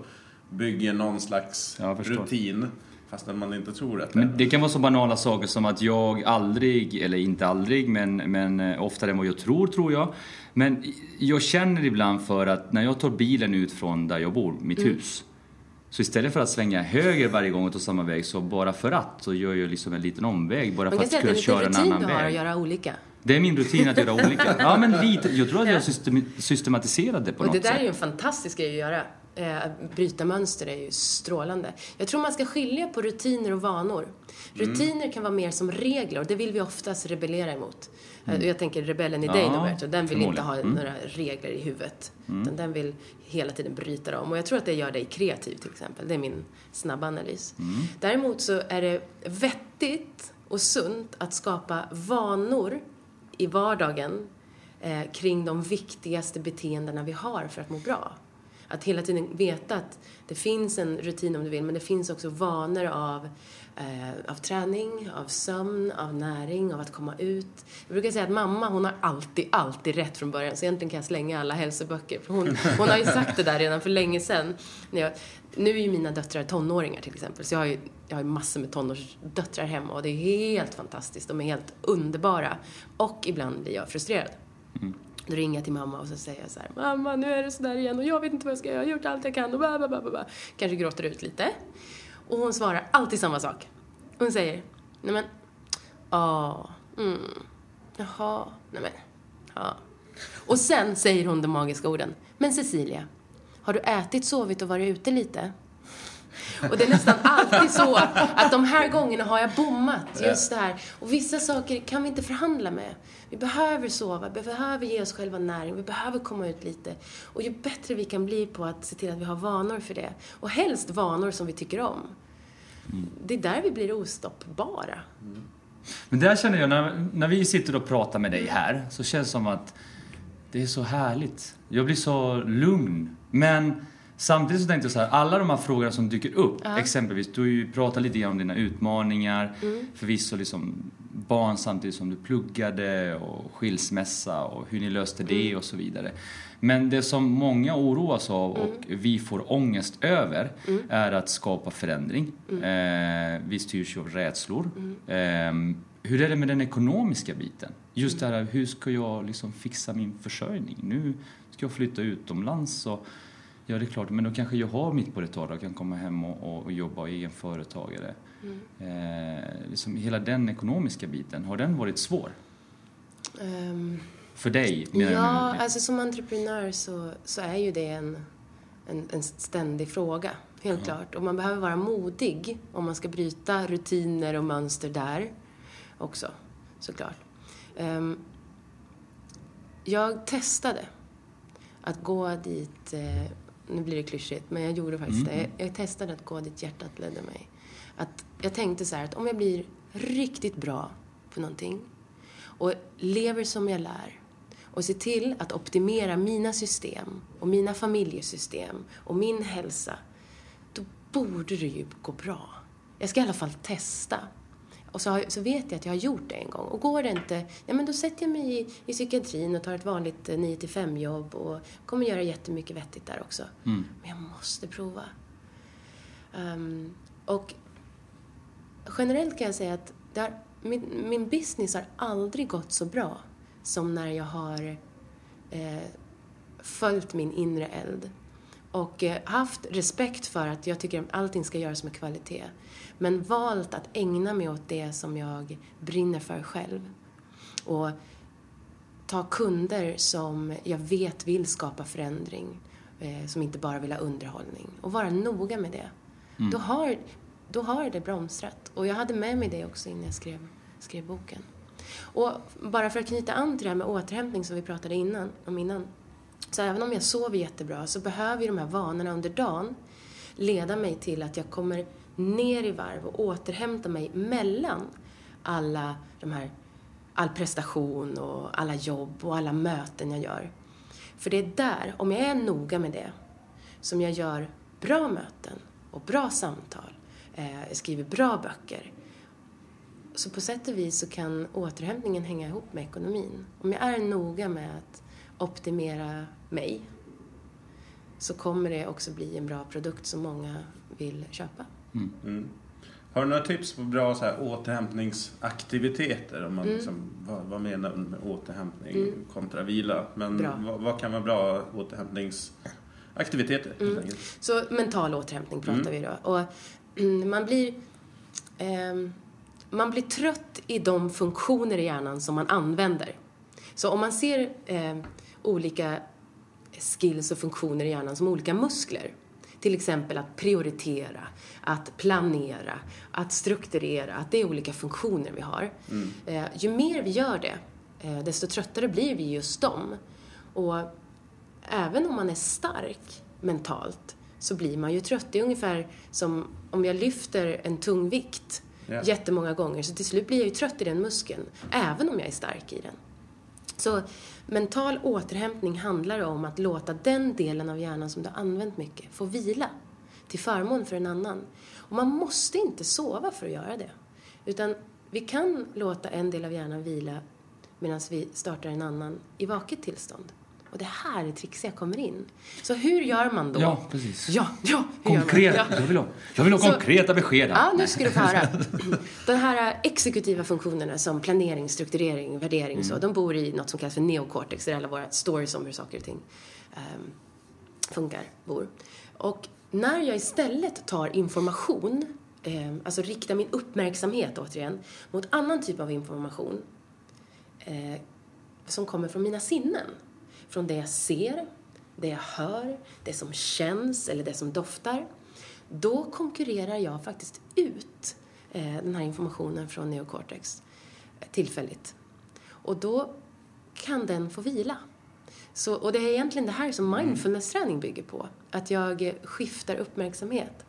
bygger någon slags rutin fastän man inte tror att det är Men det kan vara så banala saker som att jag aldrig, eller inte aldrig, men, men eh, oftare än vad jag tror, tror jag. Men jag känner ibland för att när jag tar bilen ut från där jag bor, mitt Mm. hus, så istället för att svänga höger varje gång och ta samma väg, så bara för att, så gör jag liksom en liten omväg bara Man för kan att säga att det kunna är en köra liten en rutin annan du har att väg. göra olika. Det är min rutin att göra olika. Ja, men lite. Jag tror att jag system, systematiserade det på Och något det där sätt. är ju en fantastisk grej att göra. Eh, bryta mönster är ju strålande. Jag tror man ska skilja på rutiner och vanor. Rutiner kan vara mer som regler och det vill vi oftast rebellera emot. Eh, Jag tänker rebellen i dig Ja, Roberto, den vill inte ha. Mm. några regler i huvudet. Utan den vill hela tiden bryta dem. Och jag tror att det gör dig kreativ till exempel. Det är min snabba analys. Däremot så är det vettigt och sunt att skapa vanor i vardagen eh, kring de viktigaste beteendena vi har för att må bra. Att hela tiden veta att det finns en rutin om du vill, men det finns också vanor av, eh, av träning, av sömn, av näring, av att komma ut. Jag brukar säga att mamma, hon har alltid, alltid rätt från början, så egentligen kan jag slänga alla hälsoböcker. För hon, hon har ju sagt det där redan för länge sedan. När jag, nu är ju mina döttrar tonåringar till exempel, så jag har ju, jag har ju massor med tonårsdöttrar hemma och det är helt fantastiskt. De är helt underbara. Och ibland blir jag frustrerad. Då ringer jag till mamma och så säger jag så här, mamma nu är det sådär igen och jag vet inte vad jag ska göra, jag har gjort allt jag kan och bla bla bla bla. Kanske gråter ut lite. Och hon svarar alltid samma sak. Hon säger, nej men, ja, mm, jaha, nej men, ja. Och sen säger hon de magiska orden, men Cecilia, har du ätit, sovit och varit ute lite? Och det är nästan alltid så att de här gångerna har jag bommat. Just det här. Och vissa saker kan vi inte förhandla med. Vi behöver sova, vi behöver ge oss själva näring, vi behöver komma ut lite. Och ju bättre vi kan bli på att se till att vi har vanor för det. Och helst vanor som vi tycker om. Det är där vi blir ostoppbara. Men där känner jag, när, när vi sitter och pratar med dig här, så känns det som att det är så härligt. Jag blir så lugn. Men samtidigt så tänkte jag så här, alla de här frågorna som dyker upp, exempelvis, du har ju pratat lite grann om dina utmaningar, förvisso liksom barn samtidigt som du pluggade och skilsmässa och hur ni löste det och så vidare. Men det som många oroas av och vi får ångest över är att skapa förändring. Eh, vi styrs ju av rädslor. Ehm, hur är det med den ekonomiska biten? Just det här, hur ska jag liksom fixa min försörjning? Nu ska jag flytta utomlands och ja, det är klart, men då kanske jag har mitt på det torra och kan komma hem och, och, och jobba och egen företagare. Eh, liksom hela den ekonomiska biten, har den varit svår? Ehm, För dig, jag Ja, nu? alltså som entreprenör så, så är ju det en, en, en ständig fråga. Helt klart. Och man behöver vara modig om man ska bryta rutiner och mönster där också, såklart. Ehm, jag testade att gå dit, eh, nu blir det klyschigt, men jag gjorde faktiskt det. Jag, jag testade att gå dit hjärtat ledde mig. Att jag tänkte så här att om jag blir riktigt bra på någonting och lever som jag lär och ser till att optimera mina system och mina familjesystem och min hälsa, då borde det ju gå bra. Jag ska i alla fall testa. Och så, har, så vet jag att jag har gjort det en gång. Och går det inte, ja men då sätter jag mig i, i psykiatrin och tar ett vanligt 9-5 jobb och kommer göra jättemycket vettigt där också. Men jag måste prova. Ehm, och generellt kan jag säga att har, min, min business har aldrig gått så bra som när jag har eh, följt min inre eld. Och eh, haft respekt för att jag tycker att allting ska göras med kvalitet. Men valt att ägna mig åt det som jag brinner för själv. Och ta kunder som jag vet vill skapa förändring. Eh, som inte bara vill ha underhållning. Och vara noga med det. Då, har, då har det bromsat. Och jag hade med mig det också innan jag skrev, skrev boken. Och bara för att knyta an till det här med återhämtning som vi pratade innan, om innan. Så även om jag sover jättebra så behöver ju de här vanorna under dagen leda mig till att jag kommer ner i varv och återhämtar mig mellan alla de här, all prestation och alla jobb och alla möten jag gör. För det är där, om jag är noga med det, som jag gör bra möten och bra samtal, eh, skriver bra böcker. Så på sätt och vis så kan återhämtningen hänga ihop med ekonomin. Om jag är noga med att optimera mig så kommer det också bli en bra produkt som många vill köpa. Mm. Har du några tips på bra så här, återhämtningsaktiviteter? Om man Mm. liksom, vad, vad menar du med återhämtning Mm. kontra vila? Men vad, vad kan vara bra återhämtningsaktiviteter? Mm. Så mental återhämtning pratar Mm. vi då. Och mm, man blir... ehm, man blir trött i de funktioner i hjärnan som man använder. Så om man ser eh, olika skills och funktioner i hjärnan som olika muskler. Till exempel att prioritera, att planera, att strukturera, att det är olika funktioner vi har. Eh, ju mer vi gör det, eh, desto tröttare blir vi just dem. Och även om man är stark mentalt så blir man ju trött. Det är ungefär som om jag lyfter en tung vikt Ja. jättemånga gånger så till slut blir jag ju trött i den muskeln, även om jag är stark i den. Så mental återhämtning handlar om att låta den delen av hjärnan som du har använt mycket få vila till förmån för en annan. Och man måste inte sova för att göra det. Utan vi kan låta en del av hjärnan vila medan vi startar en annan i vaket tillstånd. Och det här är trixiga kommer in. Så hur gör man då? Ja, precis. Ja, ja? Konkret. Ja. Jag vill ha, jag vill ha Så- konkreta besked. Ja, nu ska du få höra. De här exekutiva funktionerna som planering, strukturering, värdering så, de bor i något som kallas för neocortex, där alla våra stories om hur saker och ting ehm, funkar bor. Och när jag istället tar information, ehm, alltså riktar min uppmärksamhet återigen, mot annan typ av information eh, som kommer från mina sinnen. Från det jag ser, det jag hör, det som känns eller det som doftar. Då konkurrerar jag faktiskt ut eh, den här informationen från neocortex eh, tillfälligt. Och då kan den få vila. Så, och det är egentligen det här som mindfulness-träning bygger på. Att jag skiftar uppmärksamhet.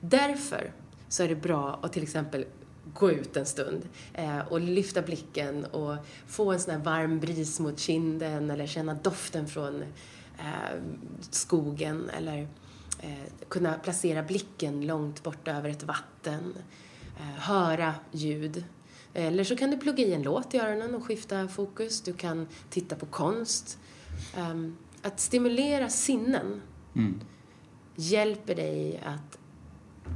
Därför så är det bra att till exempel gå ut en stund eh, och lyfta blicken och få en sån här varm bris mot kinden eller känna doften från eh, skogen eller eh, kunna placera blicken långt bort över ett vatten, höra ljud. Eller så kan du plugga i en låt i öronen och skifta fokus. Du kan titta på konst. Ehm, att stimulera sinnen Mm. hjälper dig att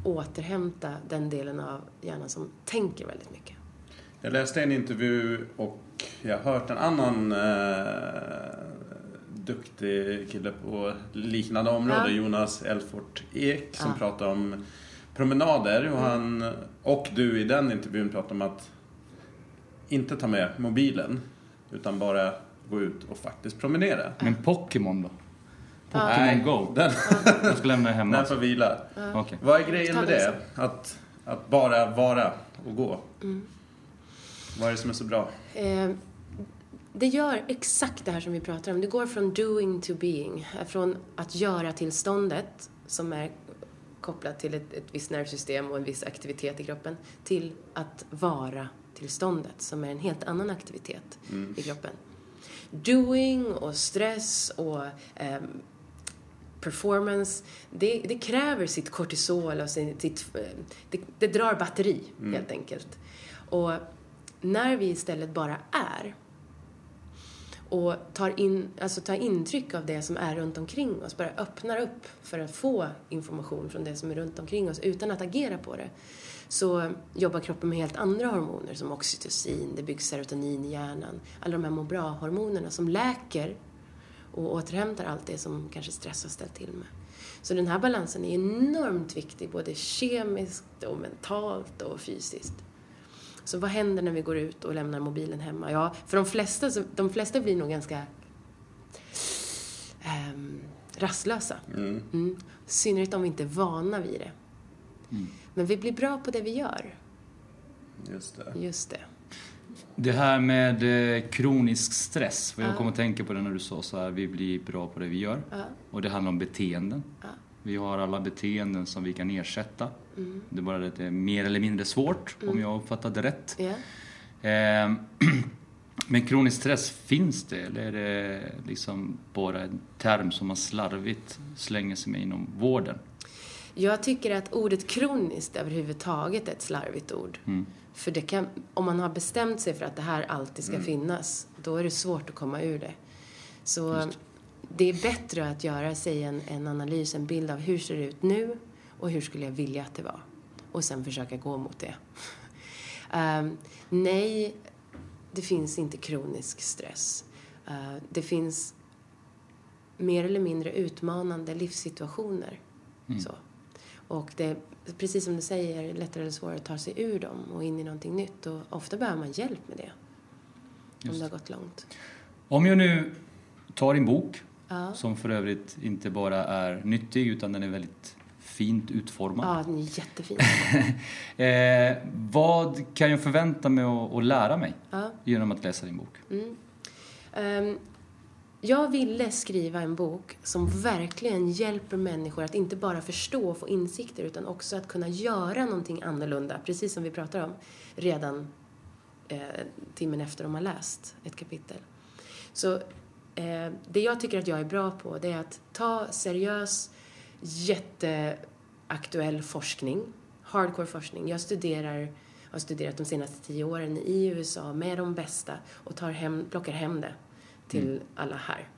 återhämta den delen av hjärnan som tänker väldigt mycket. Jag läste en intervju och jag har hört en annan eh, duktig kille på liknande område, Ja. Jonas Elfort Ek, som Ja. pratar om promenader. Och, han, och du i den intervjun pratar om att inte ta med mobilen, utan bara gå ut och faktiskt promenera. Men Pokémon då? Pokémon Nej, Go? Den, Jag ska lämna hemma. den får vila. Okej. Vad är grejen med den det? Att, att bara vara och gå? Mm. Vad är det som är så bra? Eh, det gör exakt det här som vi pratar om. Det går från doing to being. Från att göra tillståndet, som är kopplat till ett, ett visst nervsystem och en viss aktivitet i kroppen, till att vara tillståndet, som är en helt annan aktivitet i kroppen. Doing och stress och ehm, performance, det, det kräver sitt kortisol och sin, sitt, eh, det, det drar batteri helt enkelt. Och när vi istället bara är och tar, in, alltså tar intryck av det som är runt omkring oss, bara öppnar upp för att få information från det som är runt omkring oss utan att agera på det, så jobbar kroppen med helt andra hormoner som oxytocin, det byggs serotonin i hjärnan, alla de här må bra-hormonerna som läker och återhämtar allt det som kanske stress har ställt till med. Så den här balansen är enormt viktig, både kemiskt och mentalt och fysiskt. Så vad händer när vi går ut och lämnar mobilen hemma? Ja, för de flesta, de flesta blir nog ganska ehm, rastlösa. Mm. Mm. Synnerhet om vi inte är vana vid det. Men vi blir bra på det vi gör. Just det. Just det. Det här med eh, kronisk stress, för jag Ja. kom att tänka på det när du sa så här, vi blir bra på det vi gör. Och det handlar om beteenden. Vi har alla beteenden som vi kan ersätta. Mm. Det är bara det att det är mer eller mindre svårt, om jag uppfattade rätt. Ja. Ehm, Men kronisk stress, finns det? Eller är det liksom bara en term som man slarvigt slänger sig med inom vården? Jag tycker att ordet kroniskt överhuvudtaget är ett slarvigt ord. Mm. För det kan, om man har bestämt sig för att det här alltid ska finnas, då är det svårt att komma ur det. Så det är bättre att göra sig en, en analys, en bild av hur ser det ut nu och hur skulle jag vilja att det var. Och sen försöka gå mot det. Ehm, nej, det finns inte kronisk stress. Eh, det finns mer eller mindre utmanande livssituationer. Så. Och det precis som du säger, lättare eller svårare att ta sig ur dem och in i någonting nytt. Och ofta behöver man hjälp med det. Om Just det har gått långt. Om jag nu tar din bok, Ja. som för övrigt inte bara är nyttig utan den är väldigt fint utformad. Ja, den är jättefin. Eh, vad kan jag förvänta mig att, lära mig Ja. genom att läsa din bok? Mm. Ehm, jag ville skriva en bok som verkligen hjälper människor att inte bara förstå och få insikter utan också att kunna göra någonting annorlunda, precis som vi pratar om, redan eh, timmen efter de har läst ett kapitel. Så eh, det jag tycker att jag är bra på det är att ta seriös, jätteaktuell forskning, hardcore forskning. Jag studerar har studerat de senaste tio åren i USA med de bästa och tar hem, plockar hem det till alla här.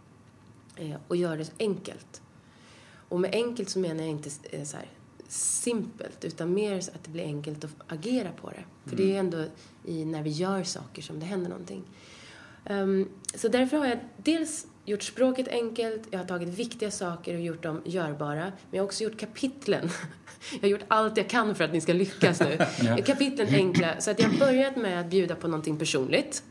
Eh, och gör det enkelt. Och med enkelt så menar jag inte eh, så här simpelt utan mer så att det blir enkelt att agera på det. För det är ju ändå i, när vi gör saker som det händer någonting. Ehm, så därför har jag dels gjort språket enkelt, jag har tagit viktiga saker och gjort dem görbara. Men jag har också gjort kapitlen. Jag har gjort allt jag kan för att ni ska lyckas nu. Ja. Kapitlen enkla. Så att jag har börjat med att bjuda på någonting personligt.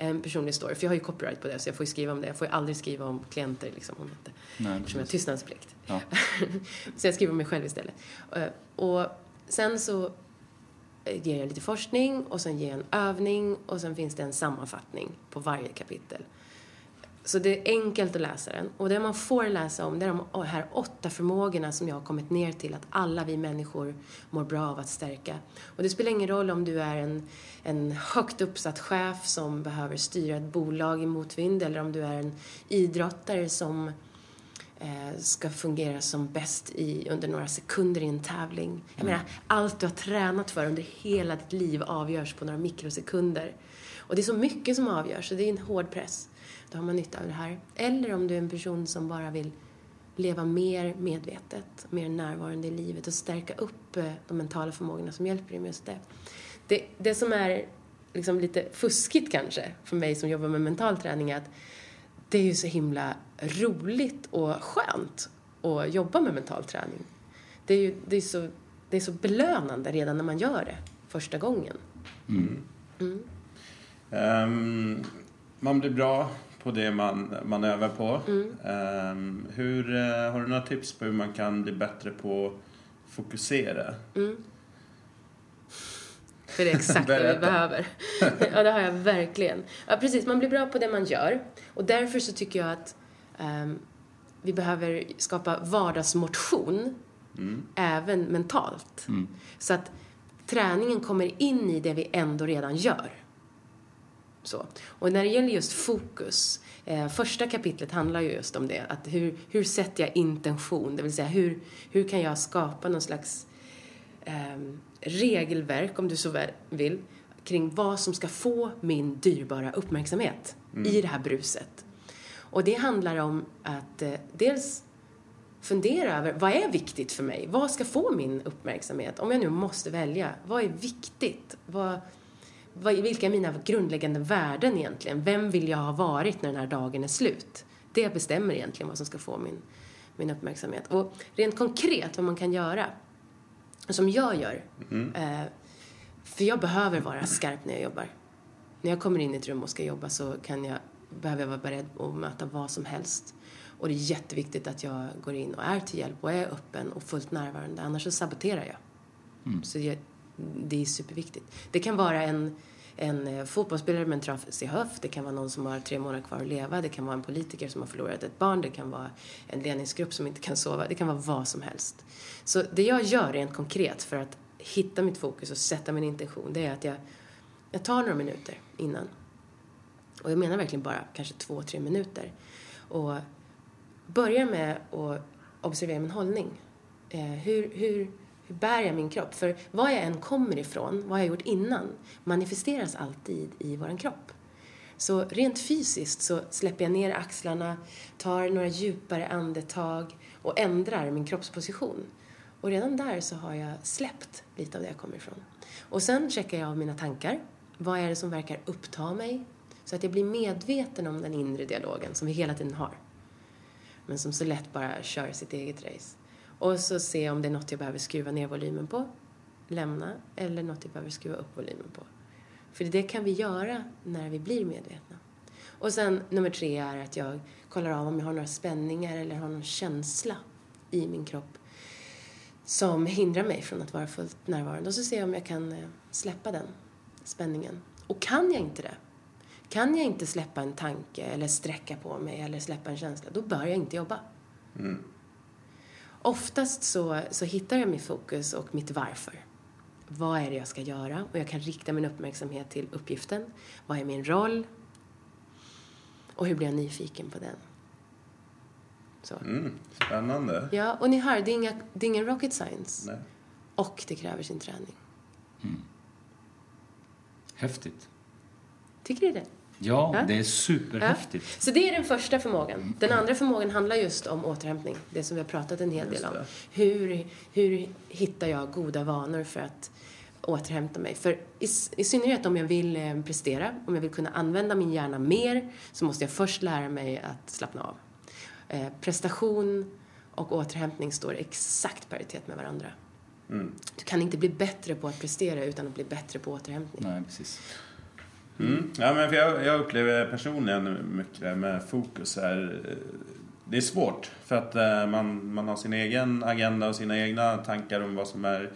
En personlig story. För jag har ju copyright på det så jag får ju skriva om det. Jag får ju aldrig skriva om klienter liksom. Om inte, Nej, eftersom jag har tystnadsplikt. Ja. så jag skriver om mig själv istället. Eh, Och sen så eh, ger jag lite forskning och sen ger jag en övning och sen finns det en sammanfattning på varje kapitel. Så det är enkelt att läsa den. Och det man får läsa om det är de här åtta förmågorna som jag har kommit ner till att alla vi människor mår bra av att stärka. Och det spelar ingen roll om du är en, en högt uppsatt chef som behöver styra ett bolag i motvind eller om du är en idrottare som eh, ska fungera som bäst i, under några sekunder i en tävling. Jag menar, allt du har tränat för under hela ditt liv avgörs på några mikrosekunder. Och det är så mycket som avgörs, så det är en hård press. Då har man nytta av det här. Eller om du är en person som bara vill leva mer medvetet, mer närvarande i livet och stärka upp eh, de mentala förmågorna som hjälper dig med just det. Det, det som är liksom lite fuskigt kanske för mig som jobbar med mental träning är att det är ju så himla roligt och skönt att jobba med mental träning. Det är ju det är så, det är så belönande redan när man gör det första gången. Ehm, man blir bra på det man, man övar på. Mm. Ehm, hur, eh, har du några tips på hur man kan bli bättre på att fokusera? För det är exakt vad vi behöver. ja, det har jag verkligen. Ja, precis. Man blir bra på det man gör. Och därför så tycker jag att ehm, vi behöver skapa vardagsmotion även mentalt. Så att träningen kommer in i det vi ändå redan gör. Så. Och när det gäller just fokus, eh, första kapitlet handlar ju just om det. Att hur, hur sätter jag intention? Det vill säga hur, hur kan jag skapa någon slags ehm, regelverk, om du så vill, kring vad som ska få min dyrbara uppmärksamhet i det här bruset. Och det handlar om att eh, dels fundera över vad är viktigt för mig? Vad ska få min uppmärksamhet? Om jag nu måste välja, vad är viktigt? Vad, vilka är mina grundläggande värden egentligen? Vem vill jag ha varit när den här dagen är slut? Det bestämmer egentligen vad som ska få min, min uppmärksamhet. Och rent konkret vad man kan göra, som jag gör, eh, för jag behöver vara skarp när jag jobbar. När jag kommer in i ett rum och ska jobba så kan jag, behöver jag vara beredd att möta vad som helst. Och det är jätteviktigt att jag går in och är till hjälp och är öppen och fullt närvarande. Annars så saboterar jag. Så jag, det är superviktigt. Det kan vara en, en eh, fotbollsspelare med en trasig höft, det kan vara någon som har tre månader kvar att leva, det kan vara en politiker som har förlorat ett barn, det kan vara en ledningsgrupp som inte kan sova, det kan vara vad som helst. Så det jag gör rent konkret för att hitta mitt fokus och sätta min intention, det är att jag, jag tar några minuter innan. Och jag menar verkligen bara kanske två, tre minuter. Och börjar med att observera min hållning. Eh, hur, hur, hur bär jag min kropp? För var jag än kommer ifrån, vad jag gjort innan, manifesteras alltid i våran kropp. Så rent fysiskt så släpper jag ner axlarna, tar några djupare andetag och ändrar min kroppsposition. Och redan där så har jag släppt lite av det jag kommer ifrån. Och sen checkar jag av mina tankar. Vad är det som verkar uppta mig? Så att jag blir medveten om den inre dialogen som vi hela tiden har. Men som så lätt bara kör sitt eget race. Och så se om det är något jag behöver skruva ner volymen på, lämna, eller något jag behöver skruva upp volymen på. För det kan vi göra när vi blir medvetna. Och sen nummer tre är att jag kollar av om jag har några spänningar eller har någon känsla i min kropp som hindrar mig från att vara fullt närvarande. Och så ser jag om jag kan eh, släppa den spänningen. Och kan jag inte det, kan jag inte släppa en tanke eller sträcka på mig eller släppa en känsla, då bör jag inte jobba. Mm. Oftast så, så hittar jag mitt fokus och mitt varför. Vad är det jag ska göra? Och jag kan rikta min uppmärksamhet till uppgiften. Vad är min roll? Och hur blir jag nyfiken på den? Så. Mm. Spännande. Ja, och ni hör, det är, inga, det är ingen rocket science. Nej. Och det kräver sin träning. Häftigt. Tycker ni det? Ja, Ja. det är superhäftigt. Så det är den första förmågan. Den andra förmågan handlar just om återhämtning. Det som vi har pratat en hel del om. det. Hur, hur hittar jag goda vanor för att återhämta mig? För i, i synnerhet om jag vill eh, prestera, om jag vill kunna använda min hjärna mer, så måste jag först lära mig att slappna av. Eh, prestation och återhämtning står i exakt paritet med varandra. Mm. Du kan inte bli bättre på att prestera utan att bli bättre på återhämtning. Nej, precis. Mm. Ja, men för jag, jag upplever personligen mycket det med fokus här. Det är svårt för att eh, man, man har sin egen agenda och sina egna tankar om vad som är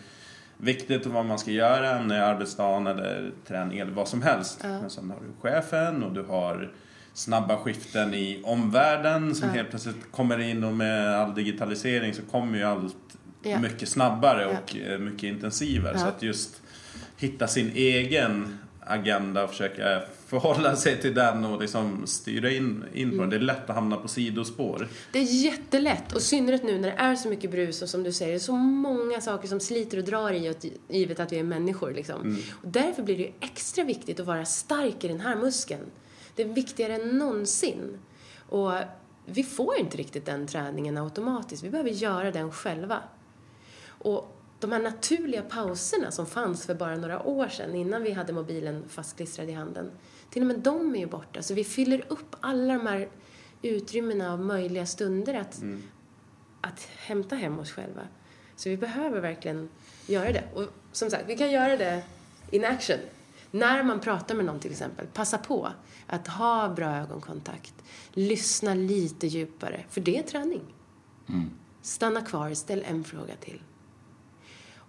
viktigt och vad man ska göra under arbetsdagen eller träning eller vad som helst. Ja. Men sen har du chefen och du har snabba skiften i omvärlden som Ja. helt plötsligt kommer in och med all digitalisering så kommer ju allt Ja. mycket snabbare och eh, mycket intensivare. Så att just hitta sin egen agenda och försöka förhålla sig till den och liksom styra in, in Mm. på den. Det är lätt att hamna på sidospår. Det är jättelätt, och i synnerhet nu när det är så mycket brus och som du säger, så många saker som sliter och drar i oss, givet att vi är människor. Liksom. Och därför blir det ju extra viktigt att vara stark i den här muskeln. Det är viktigare än någonsin. Och vi får inte riktigt den träningen automatiskt, vi behöver göra den själva. Och de här naturliga pauserna som fanns för bara några år sedan, innan vi hade mobilen fastklistrad i handen, till och med de är ju borta. Så vi fyller upp alla de här utrymmena av möjliga stunder att, att hämta hem oss själva. Så vi behöver verkligen göra det. Och som sagt, vi kan göra det in action. När man pratar med någon till exempel, passa på att ha bra ögonkontakt. Lyssna lite djupare, för det är träning. Stanna kvar, ställ en fråga till.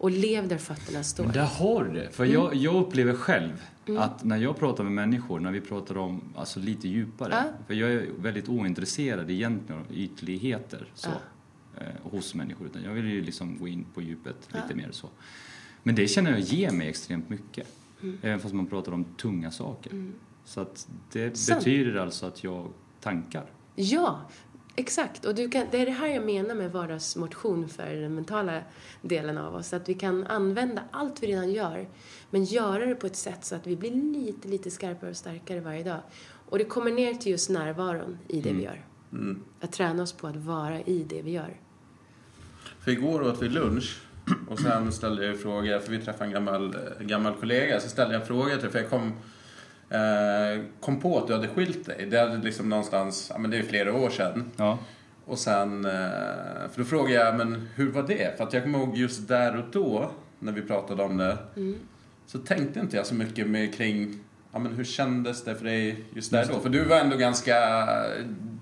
Och lev där fötterna står. Men där har du det. För jag, Mm. jag upplever själv att när jag pratar med människor, när vi pratar om alltså lite djupare. Ja. För jag är väldigt ointresserad egentligen av ytligheter så, eh, hos människor. Utan jag vill ju liksom gå in på djupet lite mer så. Men det känner jag ger mig extremt mycket. Mm. Även fast man pratar om tunga saker. Så att det Sant. betyder alltså att jag tankar. Ja, exakt. Och kan, det är det här jag menar med vardagsmotion för den mentala delen av oss. Att vi kan använda allt vi redan gör, men göra det på ett sätt så att vi blir lite, lite skarpare och starkare varje dag. Och det kommer ner till just närvaron i det vi gör. Att träna oss på att vara i det vi gör. För igår åt vi lunch och sen ställde jag fråga, för vi träffade en gammal, eh, gammal kollega, så ställde jag en fråga till dig, för jag kom, kom på att du hade skilt dig. Det hade liksom någonstans, ja men det är flera år sedan. Ja. Och sen, eh, för då frågade jag, men hur var det? För att jag kommer ihåg just där och då, när vi pratade om det, så tänkte inte jag så mycket med kring, ja men hur kändes det för dig just där då? För du var ändå ganska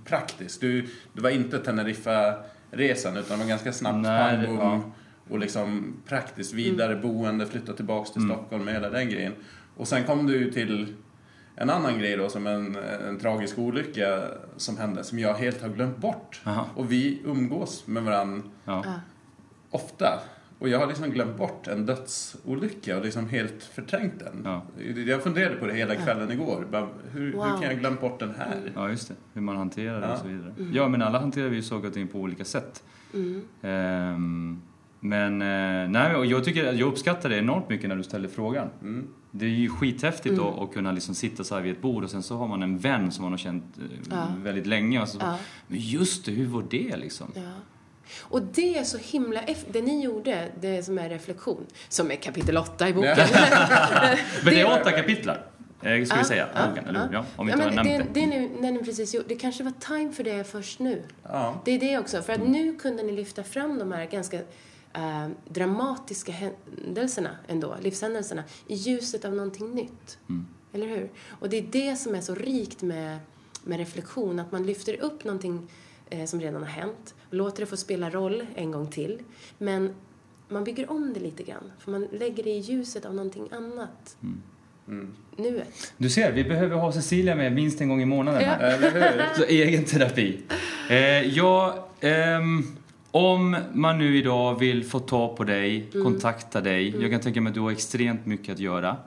praktisk. Du, du var inte Teneriffa-resan, utan var ganska snabbt Nej, pang, ja. och liksom praktiskt vidare boende, flytta tillbaks till Mm. Stockholm med hela den grejen. Och sen kom du till en annan grej då, som en, en tragisk olycka som hände, som jag helt har glömt bort. Aha. Och vi umgås med varandra Ja. Ja. ofta. Och jag har liksom glömt bort en dödsolycka och liksom helt förträngt den. Ja. Jag funderade på det hela kvällen igår. Bara, hur, hur Wow. kan jag glömma bort den här? ja, just det. Hur man hanterar det Ja. och så vidare. Ja, men alla hanterar vi ju saker och ting på olika sätt. Mm. Ehm, men eh, nej, och jag, tycker, jag uppskattar det enormt mycket när du ställer frågan. Mm. Det är ju skithäftigt då att kunna liksom sitta så här vid ett bord och sen så har man en vän som man har känt eh, Ja. väldigt länge och så Ja. Men just det, hur var det liksom? Ja. Och det är så himla... Det ni gjorde, det som är reflektion, som är kapitel 8 i boken. Men det är åtta kapitlar, eh, ska vi säga, boken, eller hur? Ja, om vi ja, inte har men det, det. det, ni, när ni precis gjorde, det kanske var time för det först nu. Ja. Det är det också, för att nu kunde ni lyfta fram de här ganska eh, dramatiska händelserna ändå, livshändelserna, i ljuset av någonting nytt. Eller hur? Och det är det som är så rikt med, med reflektion, att man lyfter upp någonting eh, som redan har hänt, låter det få spela roll en gång till, men man bygger om det lite grann, för man lägger det i ljuset av någonting annat. Nuet. Du ser, vi behöver ha Cecilia med minst en gång i månaden här. Eller hur? Så egen terapi. Eh, ja, ehm, om man nu idag vill få ta på dig, kontakta dig. Jag kan tänka mig att du har extremt mycket att göra.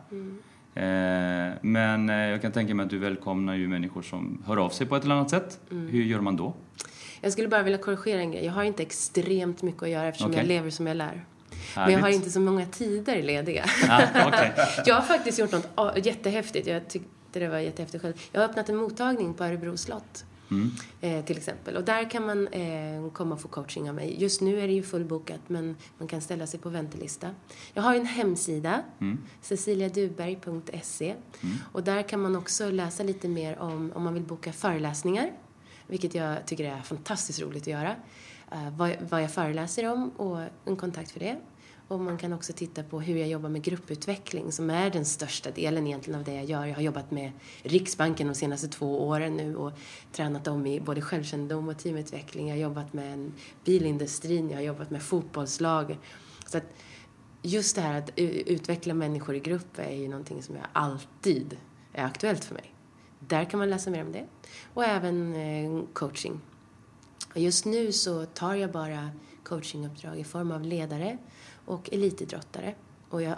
Eh, men eh, jag kan tänka mig att du välkomnar ju människor som hör av sig på ett eller annat sätt. Hur gör man då? Jag skulle bara vilja korrigera en grej. Jag har inte extremt mycket att göra eftersom Okej. jag lever som jag lär. Men Härligt. jag har inte så många tider lediga. Ah, okej. Jag har faktiskt gjort något ah, jättehäftigt. Jag tyckte det var jättehäftigt själv. Jag har öppnat en mottagning på Örebro slott. Mm. Eh, till exempel. Och där kan man eh, komma och få coaching av mig. Just nu är det ju fullbokat men man kan ställa sig på väntelista. Jag har ju en hemsida, Mm. ceciliaduberg.se. Och där kan man också läsa lite mer om, om man vill boka föreläsningar. Vilket jag tycker är fantastiskt roligt att göra. Eh, vad, vad jag föreläser om och en kontakt för det. Och man kan också titta på hur jag jobbar med grupputveckling som är den största delen egentligen av det jag gör. Jag har jobbat med Riksbanken de senaste två åren nu och tränat dem i både självkännedom och teamutveckling. Jag har jobbat med en bilindustrin, jag har jobbat med fotbollslag. Så att just det här att utveckla människor i grupp är ju någonting som jag alltid är aktuellt för mig. Där kan man läsa mer om det. Och även eh, coaching. Och just nu så tar jag bara coachinguppdrag i form av ledare och elitidrottare. Och jag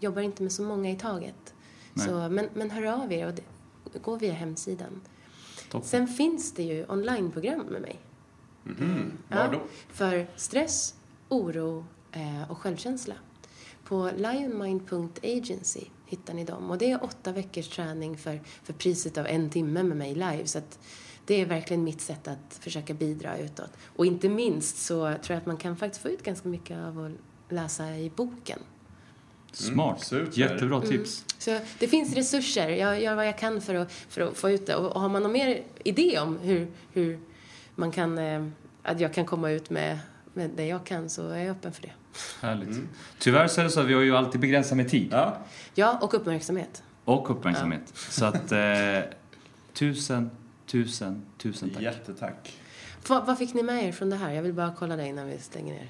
jobbar inte med så många i taget. Nej. Så, men, men hör av er och det, gå via hemsidan. Toppen. Sen finns det ju onlineprogram med mig. Mhm. Var då? För stress, oro eh, och självkänsla. På lionmind.agency hittar ni dem. Och det är åtta veckors träning för, för priset av en timme med mig live. Så att det är verkligen mitt sätt att försöka bidra utåt. Och inte minst så tror jag att man kan faktiskt få ut ganska mycket av att läsa i boken. Smart. super. Jättebra Mm. tips. Så det finns resurser. Jag gör vad jag kan för att, för att få ut det. Och har man någon mer idé om hur, hur man kan, eh, att jag kan komma ut med, med det jag kan så är jag öppen för det. Härligt. Tyvärr så är det så att vi har ju alltid begränsat med tid. Ja. Ja, och uppmärksamhet. Och uppmärksamhet. Så att eh, tusen, tusen, tusen tack. Jättetack. Va, vad fick ni med er från det här? Jag vill bara kolla det innan vi stänger ner.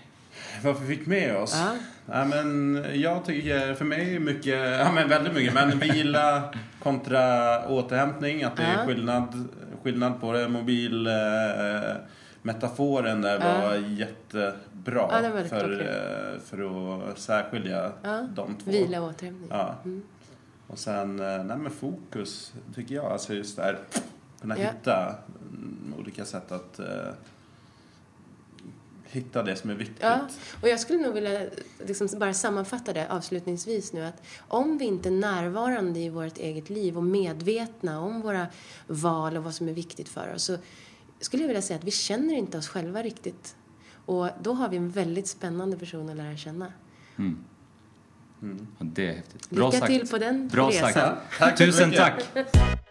Vad vi fick med oss? Ja. Ja, men jag tycker för mig är mycket, ja men väldigt mycket, men vila kontra återhämtning, att det är skillnad, skillnad på det. Mobil eh, metaforen där var jättebra Ja, var för, klockren. eh, för att särskilja Ja. de två. Vila och återhämtning. Ja. Och sen, eh, nej men fokus tycker jag, alltså just där, kunna Ja. hitta mm, olika sätt att eh, hitta det som är viktigt. Ja, och jag skulle nog vilja liksom bara sammanfatta det avslutningsvis nu att om vi inte är närvarande i vårt eget liv och medvetna om våra val och vad som är viktigt för oss så skulle jag vilja säga att vi känner inte oss själva riktigt. Och då har vi en väldigt spännande person att lära känna. Mm. Mm. Ja, det är häftigt. Bra Lycka sagt. till på den Bra resan. sagt. Tack Tusen mycket. tack.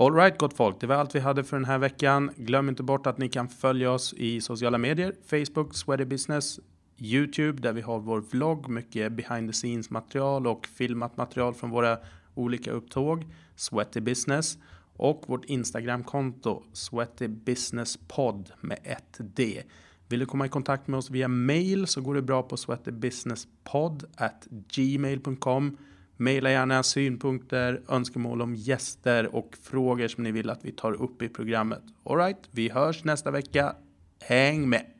Alright gott folk, det var allt vi hade för den här veckan. Glöm inte bort att ni kan följa oss i sociala medier. Facebook, Sweaty Business, Youtube där vi har vår vlogg, mycket behind the scenes material och filmat material från våra olika upptåg. Sweaty Business. och vårt Instagramkonto Sweaty Business Pod med ett D. Vill du komma i kontakt med oss via mail så går det bra på sweatybusinesspod at gmail.com. Maila gärna synpunkter, önskemål om gäster och frågor som ni vill att vi tar upp i programmet. Alright, vi hörs nästa vecka. Häng med!